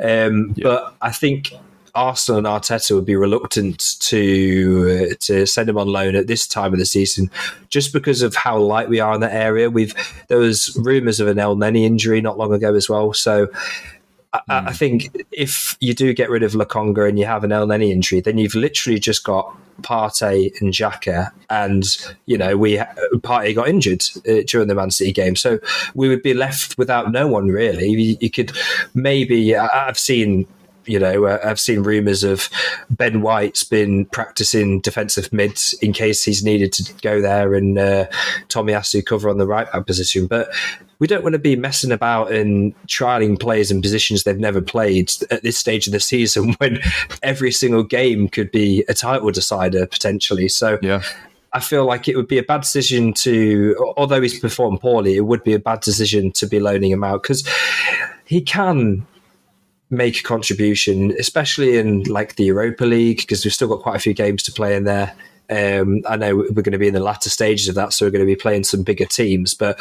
Speaker 2: Um, yeah. But I think Arsenal and Arteta would be reluctant to uh, to send him on loan at this time of the season, just because of how light we are in that area. We've there was rumours of an Elneny injury not long ago as well, so. I, mm. I, hmm. think if you do get rid of Lokonga and you have an Elneny injury, then you've literally just got Partey and Xhaka, and you know we Partey got injured uh, during the Man City game, so we would be left without no one really. You, you could maybe I've seen you know, uh, I've seen rumours of Ben White's been practicing defensive mids in case he's needed to go there, and uh, Tomiyasu cover on the right back position. But we don't want to be messing about and trialing players in positions they've never played at this stage of the season when every single game could be a title decider potentially. So yeah. I feel like it would be a bad decision to, although he's performed poorly, it would be a bad decision to be loaning him out because he can make a contribution, especially in like the Europa League, because we've still got quite a few games to play in there. Um, I know we're going to be in the latter stages of that, so we're going to be playing some bigger teams. But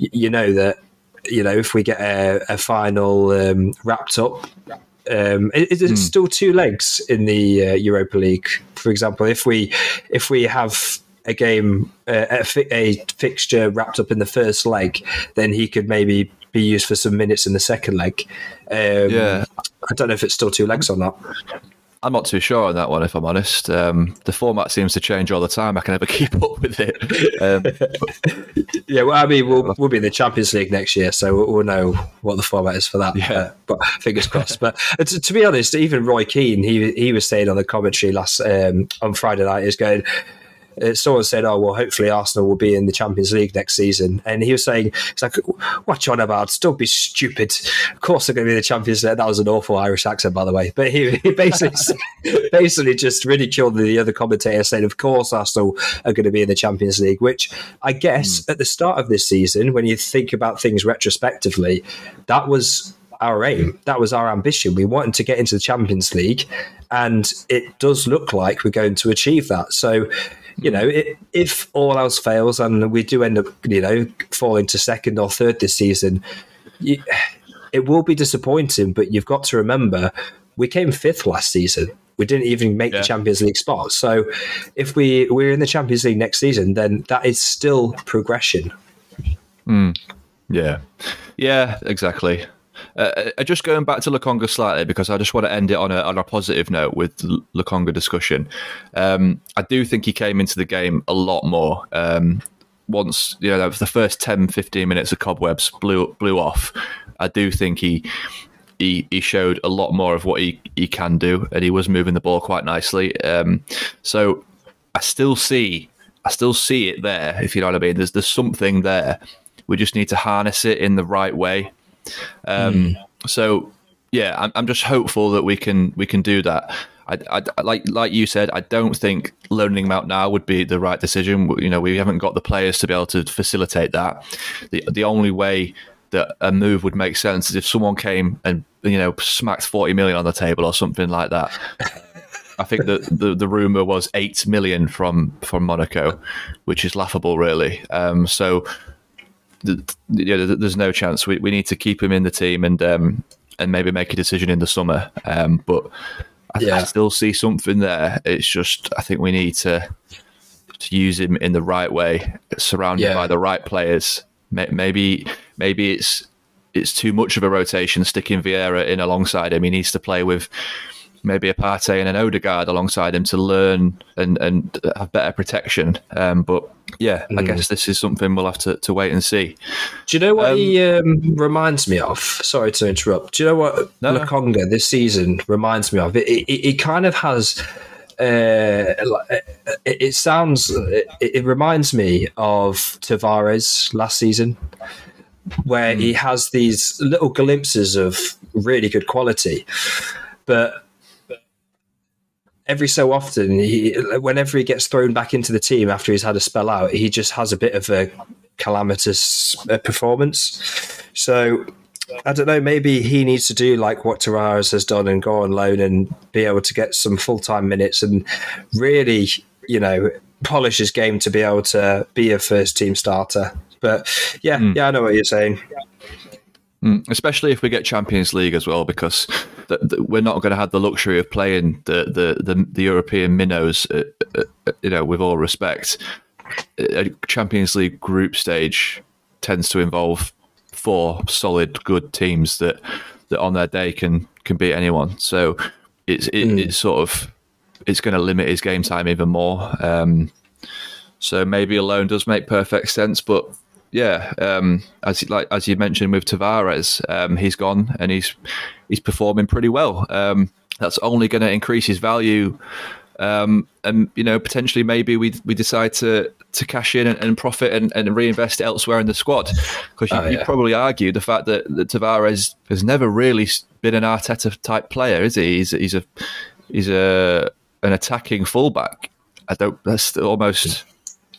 Speaker 2: y- you know that you know if we get a, a final um, wrapped up, um, it, it's mm. still two legs in the uh, Europa League. For example, if we if we have a game uh, a, fi- a fixture wrapped up in the first leg, then he could maybe be used for some minutes in the second leg. Um, yeah, I don't know if it's still two legs or not.
Speaker 1: I'm not too sure on that one, if I'm honest. Um, the format seems to change all the time. I can never keep up with it. Um,
Speaker 2: yeah, well, I mean, we'll, we'll be in the Champions League next year, so we'll, we'll know what the format is for that. Yeah. Uh, but fingers crossed. but uh, to, to, be honest, even Roy Keane, he he was saying on the commentary last um, on Friday night, is going someone said, "Oh well, hopefully Arsenal will be in the Champions League next season," and he was saying, "It's like, what you on about? Don't be stupid. Of course they're going to be in the Champions League." That was an awful Irish accent, by the way. But he, he basically basically just ridiculed the other commentator, saying, "Of course Arsenal are going to be in the Champions League." Which I guess mm. at the start of this season, when you think about things retrospectively, that was our aim. That was our ambition. We wanted to get into the Champions League, and it does look like we're going to achieve that. So you know, it, if all else fails and we do end up, you know, falling to second or third this season, you, it will be disappointing. But you've got to remember, we came fifth last season. We didn't even make yeah. the Champions League spot. So if we we're in the Champions League next season, then that is still progression.
Speaker 1: Mm. Yeah, yeah, exactly. Uh, uh, just going back to Lokonga slightly because I just want to end it on a on a positive note with Lokonga discussion. Um, I do think he came into the game a lot more. Um, once you know the first 10, 15 minutes of cobwebs blew blew off. I do think he he, he showed a lot more of what he, he can do, and he was moving the ball quite nicely. Um, so I still see I still see it there. If you know what I mean, there's there's something there. We just need to harness it in the right way. Um, mm. So yeah, I'm, I'm just hopeful that we can we can do that. I, I, like like you said, I don't think loaning him out now would be the right decision. You know, we haven't got the players to be able to facilitate that. The the only way that a move would make sense is if someone came and you know smacked forty million on the table or something like that. I think that the, the rumor was eight million from from Monaco, which is laughable, really. Um, so the, yeah, there's no chance. We, we need to keep him in the team and um, and maybe make a decision in the summer. Um, but I, yeah. I, still see something there. It's just I think we need to to use him in the right way, surrounded yeah. by the right players. Maybe maybe it's it's too much of a rotation sticking Vieira in alongside him. He needs to play with maybe a Partey and an Odegaard alongside him to learn and, and have better protection. Um, but yeah, mm. I guess this is something we'll have to, to wait and see.
Speaker 2: Do you know what um, he um, reminds me of? Sorry to interrupt. Do you know what no, Lokonga this season reminds me of? It, it, it kind of has. Uh, it, it, sounds. It, it, reminds me of Tavares last season, where he has these little glimpses of really good quality, but every so often, he, whenever he gets thrown back into the team after he's had a spell out, he just has a bit of a calamitous uh, performance. So I don't know. Maybe he needs to do like what Tavares has done and go on loan and be able to get some full time minutes and really, you know, polish his game to be able to be a first team starter. But yeah, mm. yeah, I know what you're saying.
Speaker 1: Mm, especially if we get Champions League as well, because we're not going to have the luxury of playing the the, the, the European minnows. Uh, uh, uh, you know, with all respect, a Champions League group stage tends to involve four solid, good teams that that on their day can can beat anyone. So it's it, mm. it's sort of it's going to limit his game time even more. Um, so maybe a loan does make perfect sense, but yeah, um, as like as you mentioned with Tavares, um, he's gone and he's he's performing pretty well. Um, that's only going to increase his value, um, and you know potentially maybe we we decide to to cash in and, and profit and, and, reinvest elsewhere in the squad because you, oh, yeah. probably argue the fact that, that Tavares has never really been an Arteta type player, is he? He's he's a he's a an attacking fullback. I don't. That's almost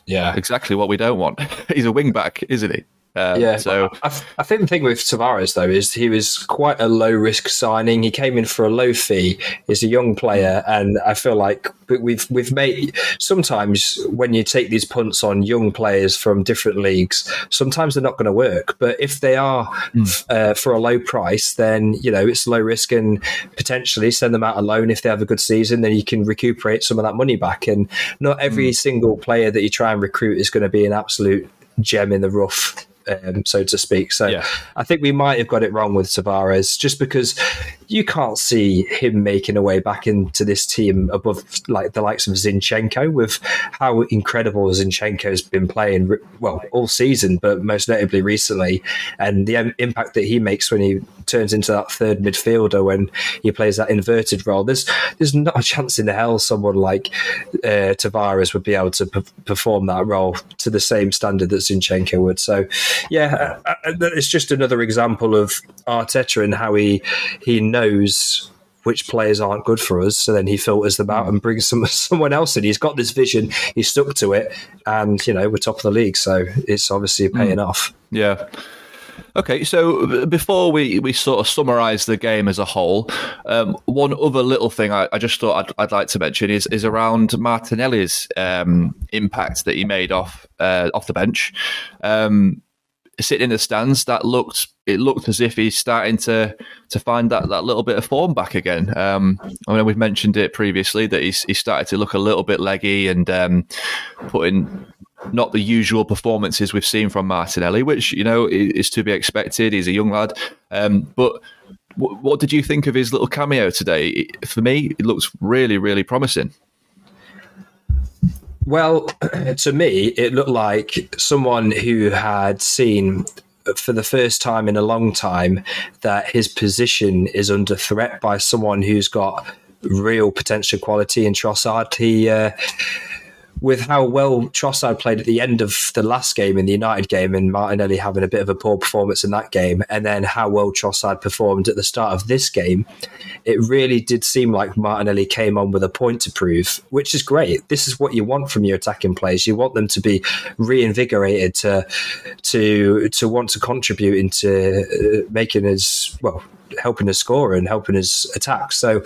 Speaker 2: yeah,
Speaker 1: exactly what we don't want. He's a wing back, isn't he?
Speaker 2: Um, yeah. So I, I, think the thing with Tavares though is he was quite a low risk signing. He came in for a low fee. He's a young player, and I feel like we've we've made sometimes when you take these punts on young players from different leagues, sometimes they're not going to work. But if they are mm. uh, for a low price, then you know it's low risk and potentially send them out alone if they have a good season. Then you can recuperate some of that money back. And not every mm. single player that you try and recruit is going to be an absolute gem in the rough um, so to speak. So yeah. I think we might have got it wrong with Tavares just because you can't see him making a way back into this team above like the likes of Zinchenko with how incredible Zinchenko has been playing, well, all season, but most notably recently, and the impact that he makes when he turns into that third midfielder when he plays that inverted role. There's there's not a chance in the hell someone like uh, Tavares would be able to p- perform that role to the same standard that Zinchenko would. So yeah, uh, uh, it's just another example of Arteta and how he he knows which players aren't good for us. So then he filters them out and brings some someone else in. He's got this vision, he's stuck to it, and you know we're top of the league, so it's obviously paying mm. off.
Speaker 1: Yeah. Okay, so before we, we sort of summarise the game as a whole, um, one other little thing I, I just thought I'd, I'd, like to mention is is around Martinelli's um, impact that he made off uh, off the bench. Um, sitting in the stands, that looked it looked as if he's starting to to find that, that little bit of form back again. Um, I mean, we've mentioned it previously that he's he started to look a little bit leggy and um, putting not the usual performances we've seen from Martinelli, which you know is to be expected. He's a young lad, um, but what did you think of his little cameo today? For me, it looks really, really promising.
Speaker 2: Well, to me, it looked like someone who had seen for the first time in a long time that his position is under threat by someone who's got real potential quality in Trossard. He uh, with how well Trossard played at the end of the last game in the United game and Martinelli having a bit of a poor performance in that game, and then how well Trossard performed at the start of this game, it really did seem like Martinelli came on with a point to prove, which is great. This is what you want from your attacking players. You want them to be reinvigorated to to to want to contribute into uh, making us well helping us score and helping us attack. So,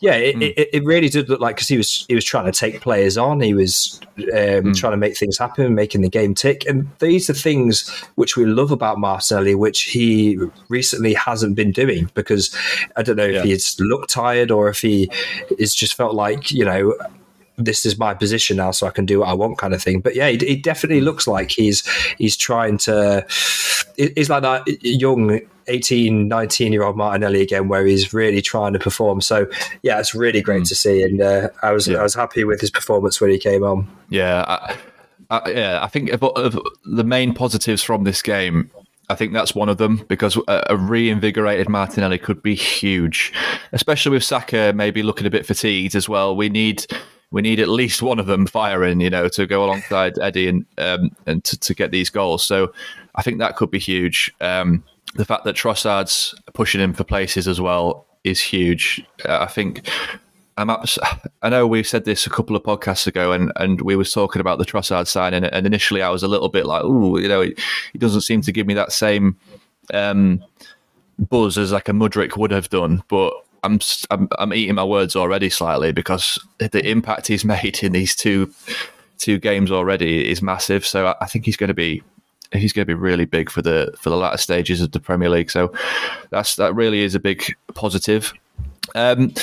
Speaker 2: yeah, it, mm. it, it, really did look like because he was he was trying to take players on, he was um, mm. trying to make things happen, making the game tick, and these are things which we love about Martinelli, which he recently hasn't been doing because I don't know yeah. if he's looked tired or if he is just felt like you know this is my position now, so I can do what I want, kind of thing. But yeah, he, he definitely looks like he's he's trying to. He's like that young 18, 19 year old Martinelli again, where he's really trying to perform. So yeah, it's really great mm. to see, and uh, I was yeah. I was happy with his performance when he came on.
Speaker 1: Yeah, I, I, yeah, I think of, of the main positives from this game I think that's one of them because a, a, reinvigorated Martinelli could be huge, especially with Saka maybe looking a bit fatigued as well. We need we need at least one of them firing, you know, to go alongside Eddie and um, and to, to, get these goals. So I think that could be huge. Um, the fact that Trossard's pushing him for places as well is huge. Uh, I think I'm ups- I know we said this a couple of podcasts ago, and, and we was talking about the Trossard sign, and, initially I was a little bit like, oh, you know, he, he, doesn't seem to give me that same um, buzz as like a Mudryk would have done, but I'm, I'm, I'm eating my words already slightly because the impact he's made in these two two games already is massive. So I, think he's going to be he's going to be really big for the for the latter stages of the Premier League. So that's that really is a big positive. Um,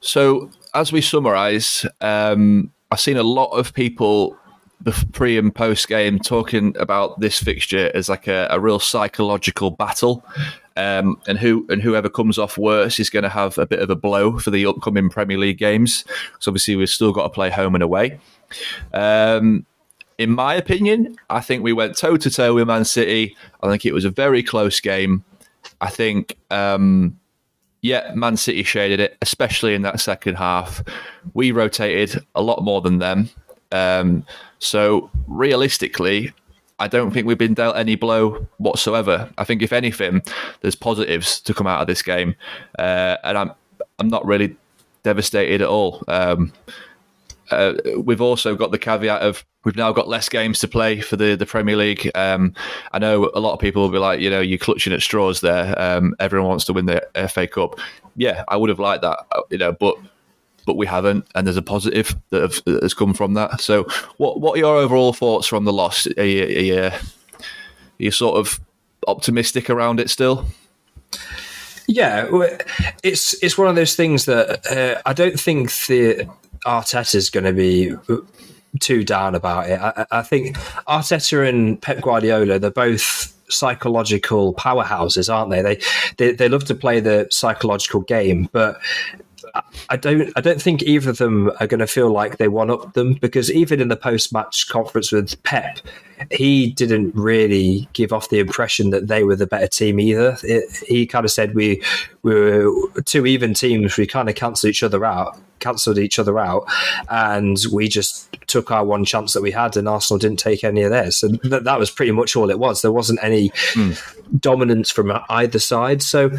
Speaker 1: so as we summarise, um, I've seen a lot of people the pre and post game talking about this fixture as like a, a real psychological battle. Um, and who and whoever comes off worse is going to have a bit of a blow for the upcoming Premier League games. So obviously we've still got to play home and away. Um, in my opinion, I think we went toe to toe with Man City. I think it was a very close game. I think, um, yeah, Man City shaded it, especially in that second half. We rotated a lot more than them. Um, so realistically, I don't think we've been dealt any blow whatsoever. I think if anything, there's positives to come out of this game, uh, and I'm I'm not really devastated at all. Um, uh, we've also got the caveat of we've now got less games to play for the, the Premier League. Um, I know a lot of people will be like, you know, you're clutching at straws there. Um, everyone wants to win the FA Cup. Yeah, I would have liked that, uh, you know, but but we haven't, and there's a positive that, have, has come from that. So, what what are your overall thoughts from the loss? Are you, are you, are you sort of optimistic around it still?
Speaker 2: Yeah, it's it's one of those things that uh, I don't think the Arteta is going to be too down about it. I, I, think Arteta and Pep Guardiola, they're both psychological powerhouses, aren't they? They they, they love to play the psychological game, but I don't I don't think either of them are going to feel like they one up them because even in the post match conference with Pep, he didn't really give off the impression that they were the better team either. It, he kind of said we, we were two even teams. We kind of cancelled each other out, cancelled each other out, and we just took our one chance that we had, and Arsenal didn't take any of theirs. And th- that was pretty much all it was. There wasn't any mm. dominance from either side. So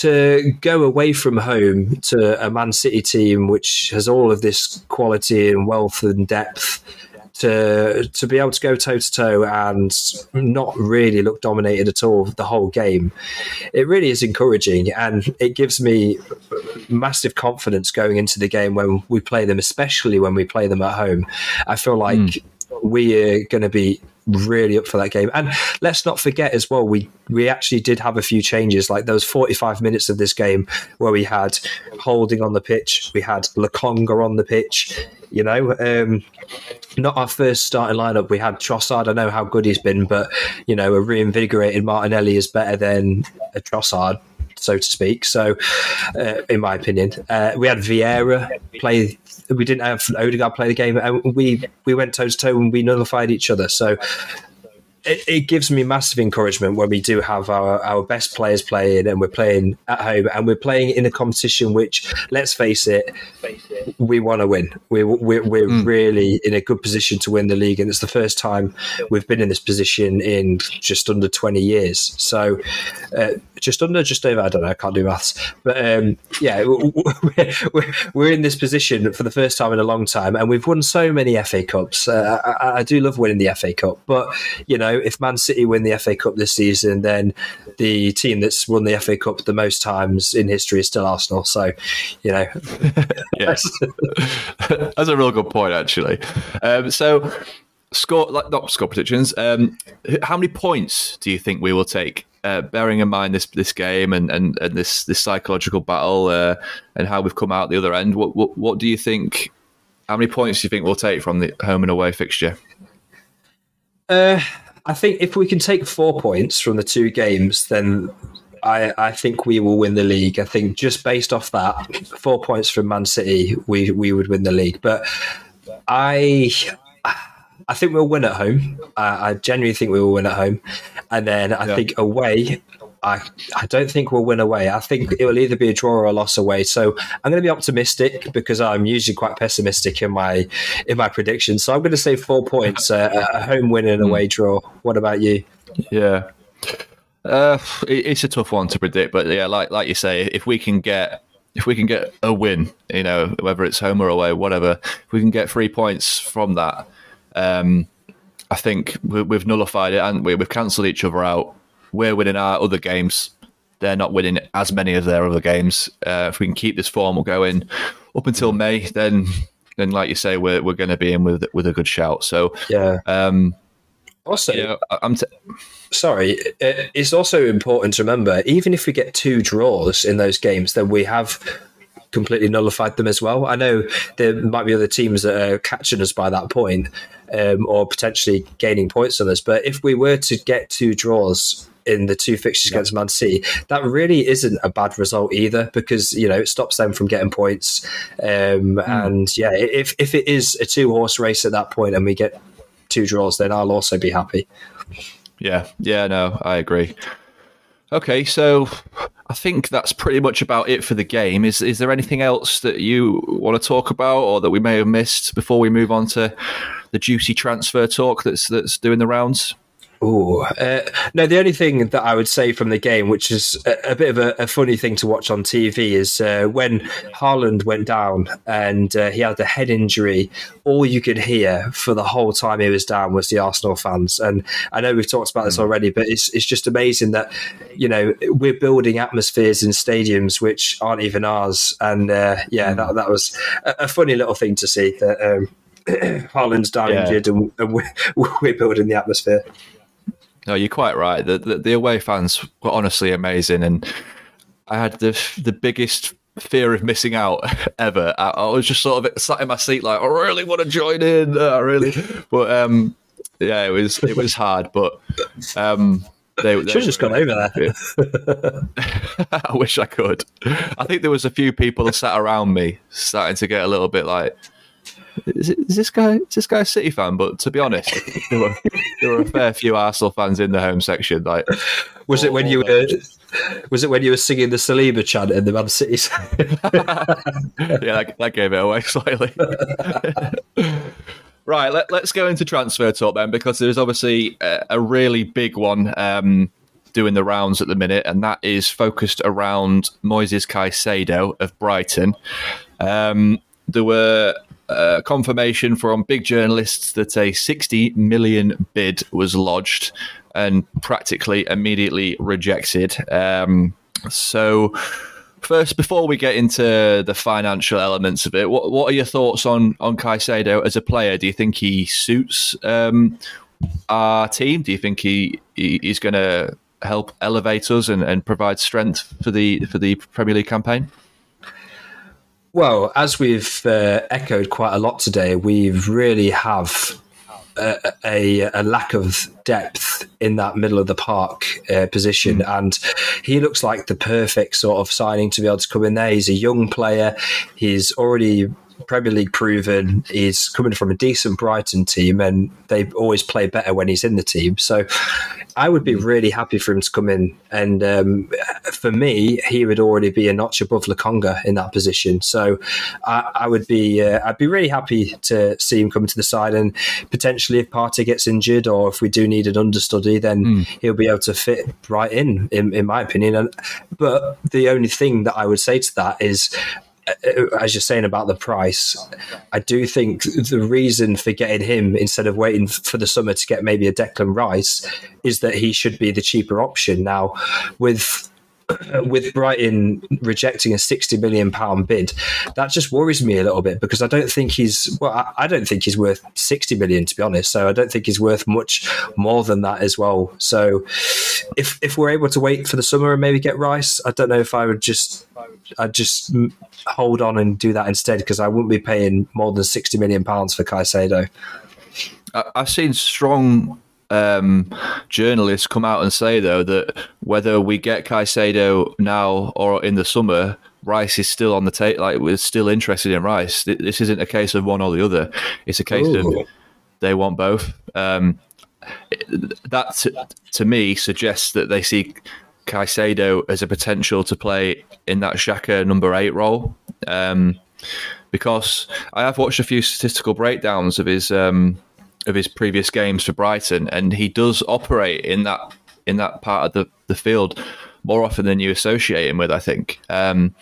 Speaker 2: to go away from home to a Man City team which has all of this quality and wealth and depth to to be able to go toe to toe and not really look dominated at all the whole game, it really is encouraging and it gives me massive confidence going into the game when we play them, especially when we play them at home. I feel like mm. we are going to be really up for that game. And let's not forget as well, we we actually did have a few changes, like those 45 minutes of this game where we had Holding on the pitch, we had Lokonga on the pitch. You know, um, not our first starting lineup. We had Trossard. I know how good he's been, but you know, a reinvigorated Martinelli is better than a Trossard so to speak. So, uh, in my opinion, uh, we had Vieira play. We didn't have Odegaard play the game, and we we went toe to toe and we nullified each other. So. It, it, gives me massive encouragement when we do have our, our best players playing and we're playing at home and we're playing in a competition which, let's face it, we want to win. We, we're, we're mm. really in a good position to win the league, and it's the first time we've been in this position in just under 20 years. So, uh, just under, just over. I don't know. I can't do maths, but um, yeah, we're, we're, in this position for the first time in a long time, and we've won so many FA Cups. Uh, I, I, do love winning the FA Cup, but you know, if Man City win the FA Cup this season, then the team that's won the FA Cup the most times in history is still Arsenal. So, you know,
Speaker 1: yes, that's a real good point, actually. Um, so score like not score predictions. Um, how many points do you think we will take? Uh, bearing in mind this this game and, and, and this this psychological battle uh, and how we've come out the other end, what, what what do you think? How many points do you think we'll take from the home and away fixture?
Speaker 2: Uh, I think if we can take four points from the two games, then I, I think we will win the league. I think just based off that, four points from Man City, we we would win the league. But I I think we'll win at home. I genuinely think we will win at home, and then I yeah. think away. I, I don't think we'll win away. I think it will either be a draw or a loss away. So I'm going to be optimistic because I'm usually quite pessimistic in my in my predictions. So I'm going to say four points, uh, a home win and away draw. What about you?
Speaker 1: Yeah, uh, it's a tough one to predict, but yeah, like like you say, if we can get if we can get a win, you know, whether it's home or away, whatever, if we can get three points from that, um, I think we, have nullified it and we? We've cancelled each other out. We're winning our other games. They're not winning as many of their other games. Uh, if we can keep this form going up until May, then then like you say, we're we're going to be in with with a good shout. So
Speaker 2: yeah. Um, also, you know, I'm t- sorry. It's also important to remember, even if we get two draws in those games, then we have completely nullified them as well. I know there might be other teams that are catching us by that point, um, or potentially gaining points on us. But if we were to get two draws in the two fixtures yeah. against Man City, that really isn't a bad result either because you know it stops them from getting points. Um, mm. And yeah, if if it is a two horse race at that point and we get two draws, then I'll also be happy.
Speaker 1: Yeah, yeah, no, I agree. Okay, so I think that's pretty much about it for the game. Is is there anything else that you want to talk about, or that we may have missed before we move on to the juicy transfer talk that's that's doing the rounds?
Speaker 2: Oh uh, no! The only thing that I would say from the game, which is a, a bit of a, a, funny thing to watch on TV, is uh, when Haaland went down and uh, he had the head injury. All you could hear for the whole time he was down was the Arsenal fans. And I know we've talked about this hmm. already, but it's it's just amazing that you know we're building atmospheres in stadiums which aren't even ours. And uh, yeah, mm. that that was a, a, funny little thing to see that. Um, Haaland's down yeah. injured, and, and we're, we're building the atmosphere.
Speaker 1: No, you're quite right. The, the, the away fans were honestly amazing, and I had the the biggest fear of missing out ever. I, I, was just sort of sat in my seat, like I really want to join in. I really, but um, yeah, it was it was hard, but um.
Speaker 2: They, they Should have just gone over there.
Speaker 1: I wish I could. I think there was a few people that sat around me, starting to get a little bit like, is, is, this guy is this guy a City fan? But to be honest, there were, there were a fair few Arsenal fans in the home section. Like,
Speaker 2: was it when you were? Was it when you were singing the Saliba chant in the Man City?
Speaker 1: yeah, that, that gave it away slightly. right, let, us go into transfer talk then, because there's obviously a, a really big one um, doing the rounds at the minute, and that is focused around Moises Caicedo of Brighton. Um, there were uh, confirmation from big journalists that a 60 million bid was lodged and practically immediately rejected. Um, so, first, before we get into the financial elements of it, what, what are your thoughts on on Caicedo as a player? Do you think he suits um, our team? Do you think he, he he's going to help elevate us and, and provide strength for the for the Premier League campaign?
Speaker 2: Well, as we've uh, echoed quite a lot today, we really have a, a, a, lack of depth in that middle of the park uh, position, mm. and he looks like the perfect sort of signing to be able to come in there. He's a young player. He's already Premier League proven. He's coming from a decent Brighton team, and they always play better when he's in the team. So I would be really happy for him to come in. And um, for me, he would already be a notch above Lokonga in that position. So I, I would be uh, I'd be really happy to see him come to the side. And potentially, if Partey gets injured or if we do need an understudy, then mm. he'll be able to fit right in, in, in my opinion. And, but the only thing that I would say to that is Uh, as you're saying about the price, I do think the reason for getting him instead of waiting for the summer to get maybe a Declan Rice is that he should be the cheaper option. Now, with with Brighton rejecting a sixty million pound bid, that just worries me a little bit because I don't think he's well. I, I, don't think he's worth sixty million to be honest. So I don't think he's worth much more than that as well. So if if we're able to wait for the summer and maybe get Rice, I don't know if I would just I'd just hold on and do that instead because I wouldn't be paying more than sixty million pounds for Caicedo.
Speaker 1: I've seen strong um, journalists come out and say though that whether we get Caicedo now or in the summer, Rice is still on the tape. Like we're still interested in Rice. This isn't a case of one or the other. It's a case Ooh. of they want both. Um, that to, to, me suggests that they see Caicedo as a potential to play in that Xhaka number eight role. Um, because I have watched a few statistical breakdowns of his um, of his previous games for Brighton, and he does operate in that in that part of the, the field more often than you associate him with. I think um,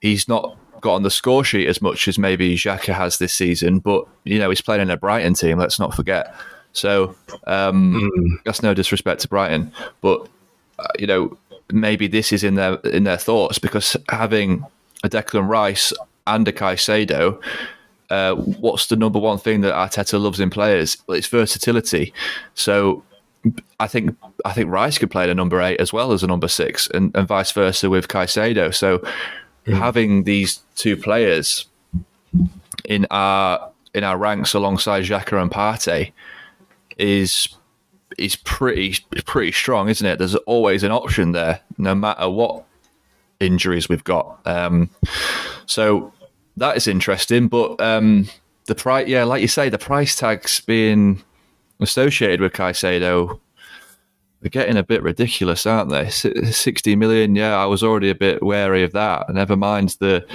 Speaker 1: he's not got on the score sheet as much as maybe Xhaka has this season, but you know he's playing in a Brighton team. Let's not forget. So um, mm. that's no disrespect to Brighton, but uh, you know maybe this is in their in their thoughts because having a Declan Rice and a Caicedo uh, what's the number one thing that Arteta loves in players? Well, it's versatility. So I think I think Rice could play the number eight as well as a number six, and, and vice versa with Caicedo. So mm. having these two players in our in our ranks alongside Xhaka and Partey is is pretty pretty strong, isn't it? There's always an option there, no matter what injuries we've got. Um, so that is interesting. But um, the price, yeah, like you say, the price tags being associated with Caicedo, they're getting a bit ridiculous, aren't they? Sixty million. Yeah, I was already a bit wary of that. Never mind the.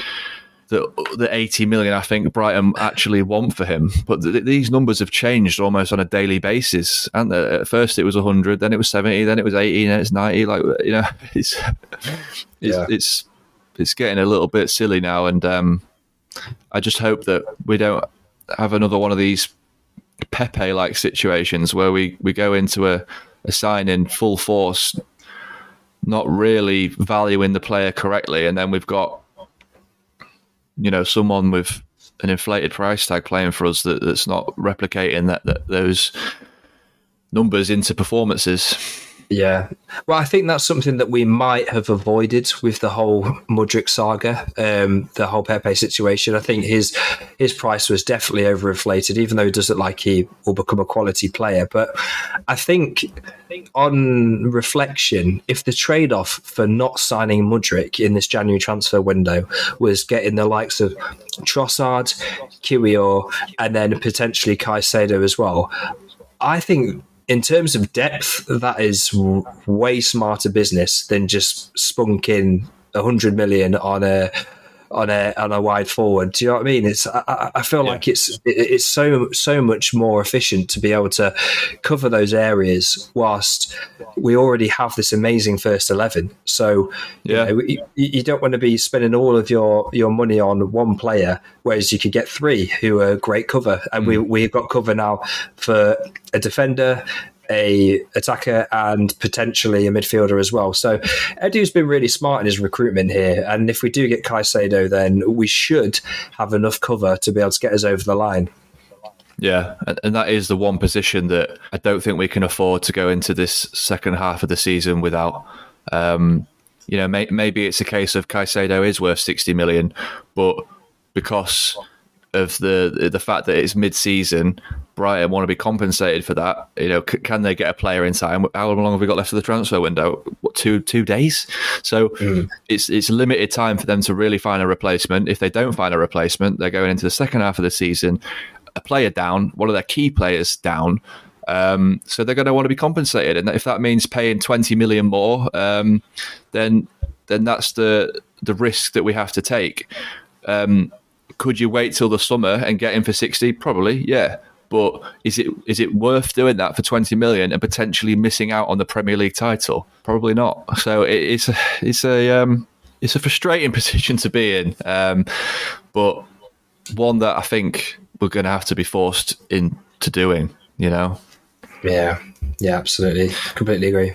Speaker 1: The, the 80 million I think Brighton actually want for him. But th- these numbers have changed almost on a daily basis. And at first it was 100, then it was 70, then it was 80, then it's 90. Like, you know, it's, it's, yeah. it's, it's getting a little bit silly now. And, um, I just hope that we don't have another one of these Pepe like situations where we, we go into a, a sign in full force, not really valuing the player correctly, and then we've got you know someone with an inflated price tag playing for us that, that's not replicating that, that those numbers into performances.
Speaker 2: Yeah. Well, I think that's something that we might have avoided with the whole Mudryk saga, um, the whole Pepe situation. I think his his price was definitely overinflated, even though he does look like he will become a quality player. But I think on reflection, if the trade off for not signing Mudryk in this January transfer window was getting the likes of Trossard, Kiwior, and then potentially Caicedo as well, I think in terms of depth, that is way smarter business than just spunking a hundred million on a on a on a wide forward. Do you know what I mean? It's I, I feel yeah. like it's it's so so much more efficient to be able to cover those areas whilst we already have this amazing first eleven. So yeah, you, know, you, you, don't want to be spending all of your your money on one player, whereas you could get three who are great cover, and mm. we we've got cover now for a defender, a attacker and potentially a midfielder as well. So Edu's been really smart in his recruitment here, and if we do get Caicedo, then we should have enough cover to be able to get us over the line.
Speaker 1: Yeah, and that is the one position that I don't think we can afford to go into this second half of the season without. Um, you know, may, maybe it's a case of Caicedo is worth sixty million, but because of the the fact that it's mid season. Brighton want to be compensated for that. You know, c- can they get a player in time? How long have we got left of the transfer window? What two two days? So mm. it's it's limited time for them to really find a replacement. If they don't find a replacement, they're going into the second half of the season, a player down, one of their key players down. Um, so they're going to want to be compensated, and if that means paying twenty million more, um, then then that's the the risk that we have to take. Um, could you wait till the summer and get him for sixty? Probably, yeah. But is it is it worth doing that for twenty million and potentially missing out on the Premier League title? Probably not. So it, it's a, it's a um, it's a frustrating position to be in, um, but one that I think we're going to have to be forced into doing. You know.
Speaker 2: Yeah. Yeah. Absolutely. Completely agree.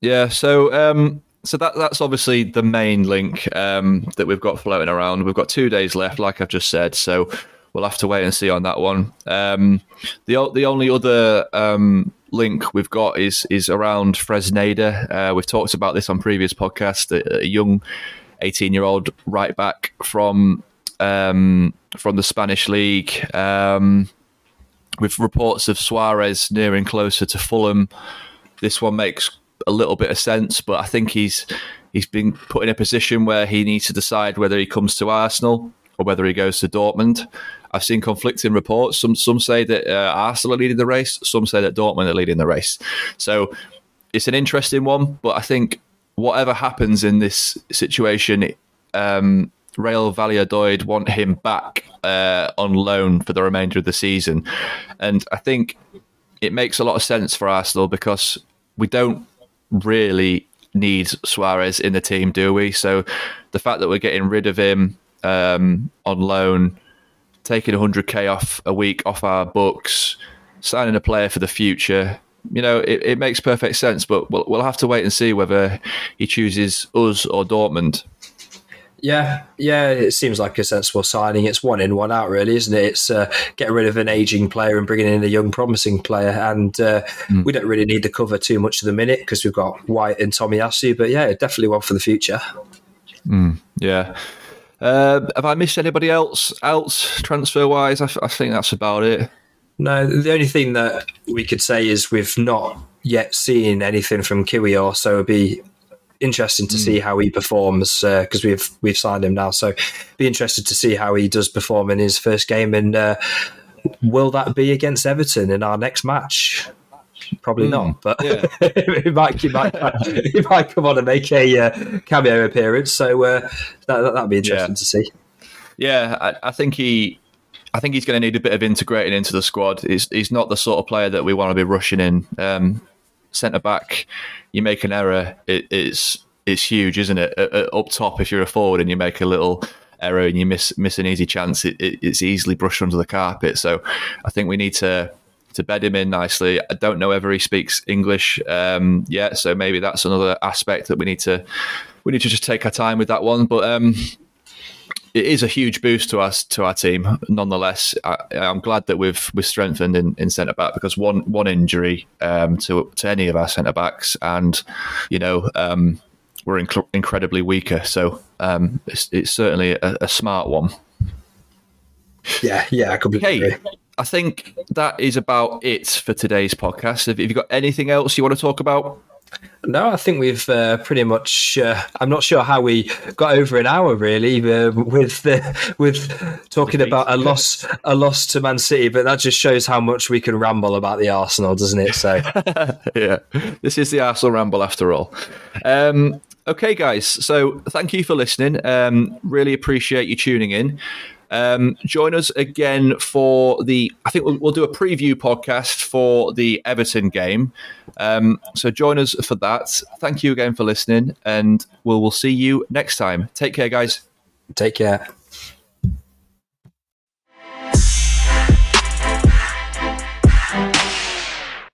Speaker 1: Yeah. So. Um, so that that's obviously the main link um, that we've got floating around. We've got two days left, like I've just said. So we'll have to wait and see on that one. Um, the the only other um, link we've got is is around Fresneda. Uh, we've talked about this on previous podcasts. A, a young eighteen year old right back from um, from the Spanish league. Um, with reports of Soares nearing closer to Fulham, this one makes a little bit of sense, but I think he's he's been put in a position where he needs to decide whether he comes to Arsenal or whether he goes to Dortmund. I've seen conflicting reports. Some some say that uh, Arsenal are leading the race. Some say that Dortmund are leading the race. So it's an interesting one. But I think whatever happens in this situation, um, Real Valladolid want him back uh, on loan for the remainder of the season, and I think it makes a lot of sense for Arsenal because we don't really need Soares in the team, do we? So the fact that we're getting rid of him um, on loan taking 100k off a week off our books, signing a player for the future. You know, it, it makes perfect sense, but we'll, we'll have to wait and see whether he chooses us or Dortmund.
Speaker 2: Yeah, yeah, it seems like a sensible signing. It's one in, one out, really, isn't it? It's uh, getting rid of an aging player and bringing in a young, promising player. And uh, mm. we don't really need the cover too much of the minute because we've got White and Tomiyasu. But yeah, definitely one for the future.
Speaker 1: Mm, yeah. Uh, have I missed anybody else else transfer wise? I think that's about it.
Speaker 2: No, the only thing that we could say is we've not yet seen anything from Kiwior, so it'd be interesting to mm. see how he performs because uh, we've we've signed him now. So be interested to see how he does perform in his first game, and uh, will that be against Everton in our next match? Probably mm, not, but yeah. he might he might he might come on and make a uh, cameo appearance. So uh, that that'd be interesting
Speaker 1: yeah.
Speaker 2: to see.
Speaker 1: Yeah, I, I, think he. I think he's going to need a bit of integrating into the squad. He's, he's not the sort of player that we want to be rushing in. Um, Centre back, you make an error, it, it's it's huge, isn't it? up top, if you're a forward and you make a little error and you miss miss an easy chance, it, it, it's easily brushed under the carpet. So I think we need to to bed him in nicely. I don't know whether he speaks English um, yet, so maybe that's another aspect that we need to we need to just take our time with that one. But um, it is a huge boost to us to our team. Nonetheless, I, am glad that we've we've strengthened in, in centre back because one one injury um, to to any of our centre backs, and you know um, we're inc- incredibly weaker. So um, it's, it's certainly a, a, smart one.
Speaker 2: Yeah, yeah, I completely hey, agree.
Speaker 1: I think that is about it for today's podcast. Have you got anything else you want to talk about?
Speaker 2: No, I think we've uh, pretty much. Uh, I'm not sure how we got over an hour really uh, with with talking about a loss a loss to Man City, but that just shows how much we can ramble about the Arsenal, doesn't it? So
Speaker 1: yeah, this is the Arsenal ramble after all. Um, okay, guys. So thank you for listening. Um, really appreciate you tuning in. Um, join us again for the. I think we'll, we'll, do a preview podcast for the Everton game. Um, so join us for that. Thank you again for listening, and we'll, we'll see you next time. Take care, guys.
Speaker 2: Take care.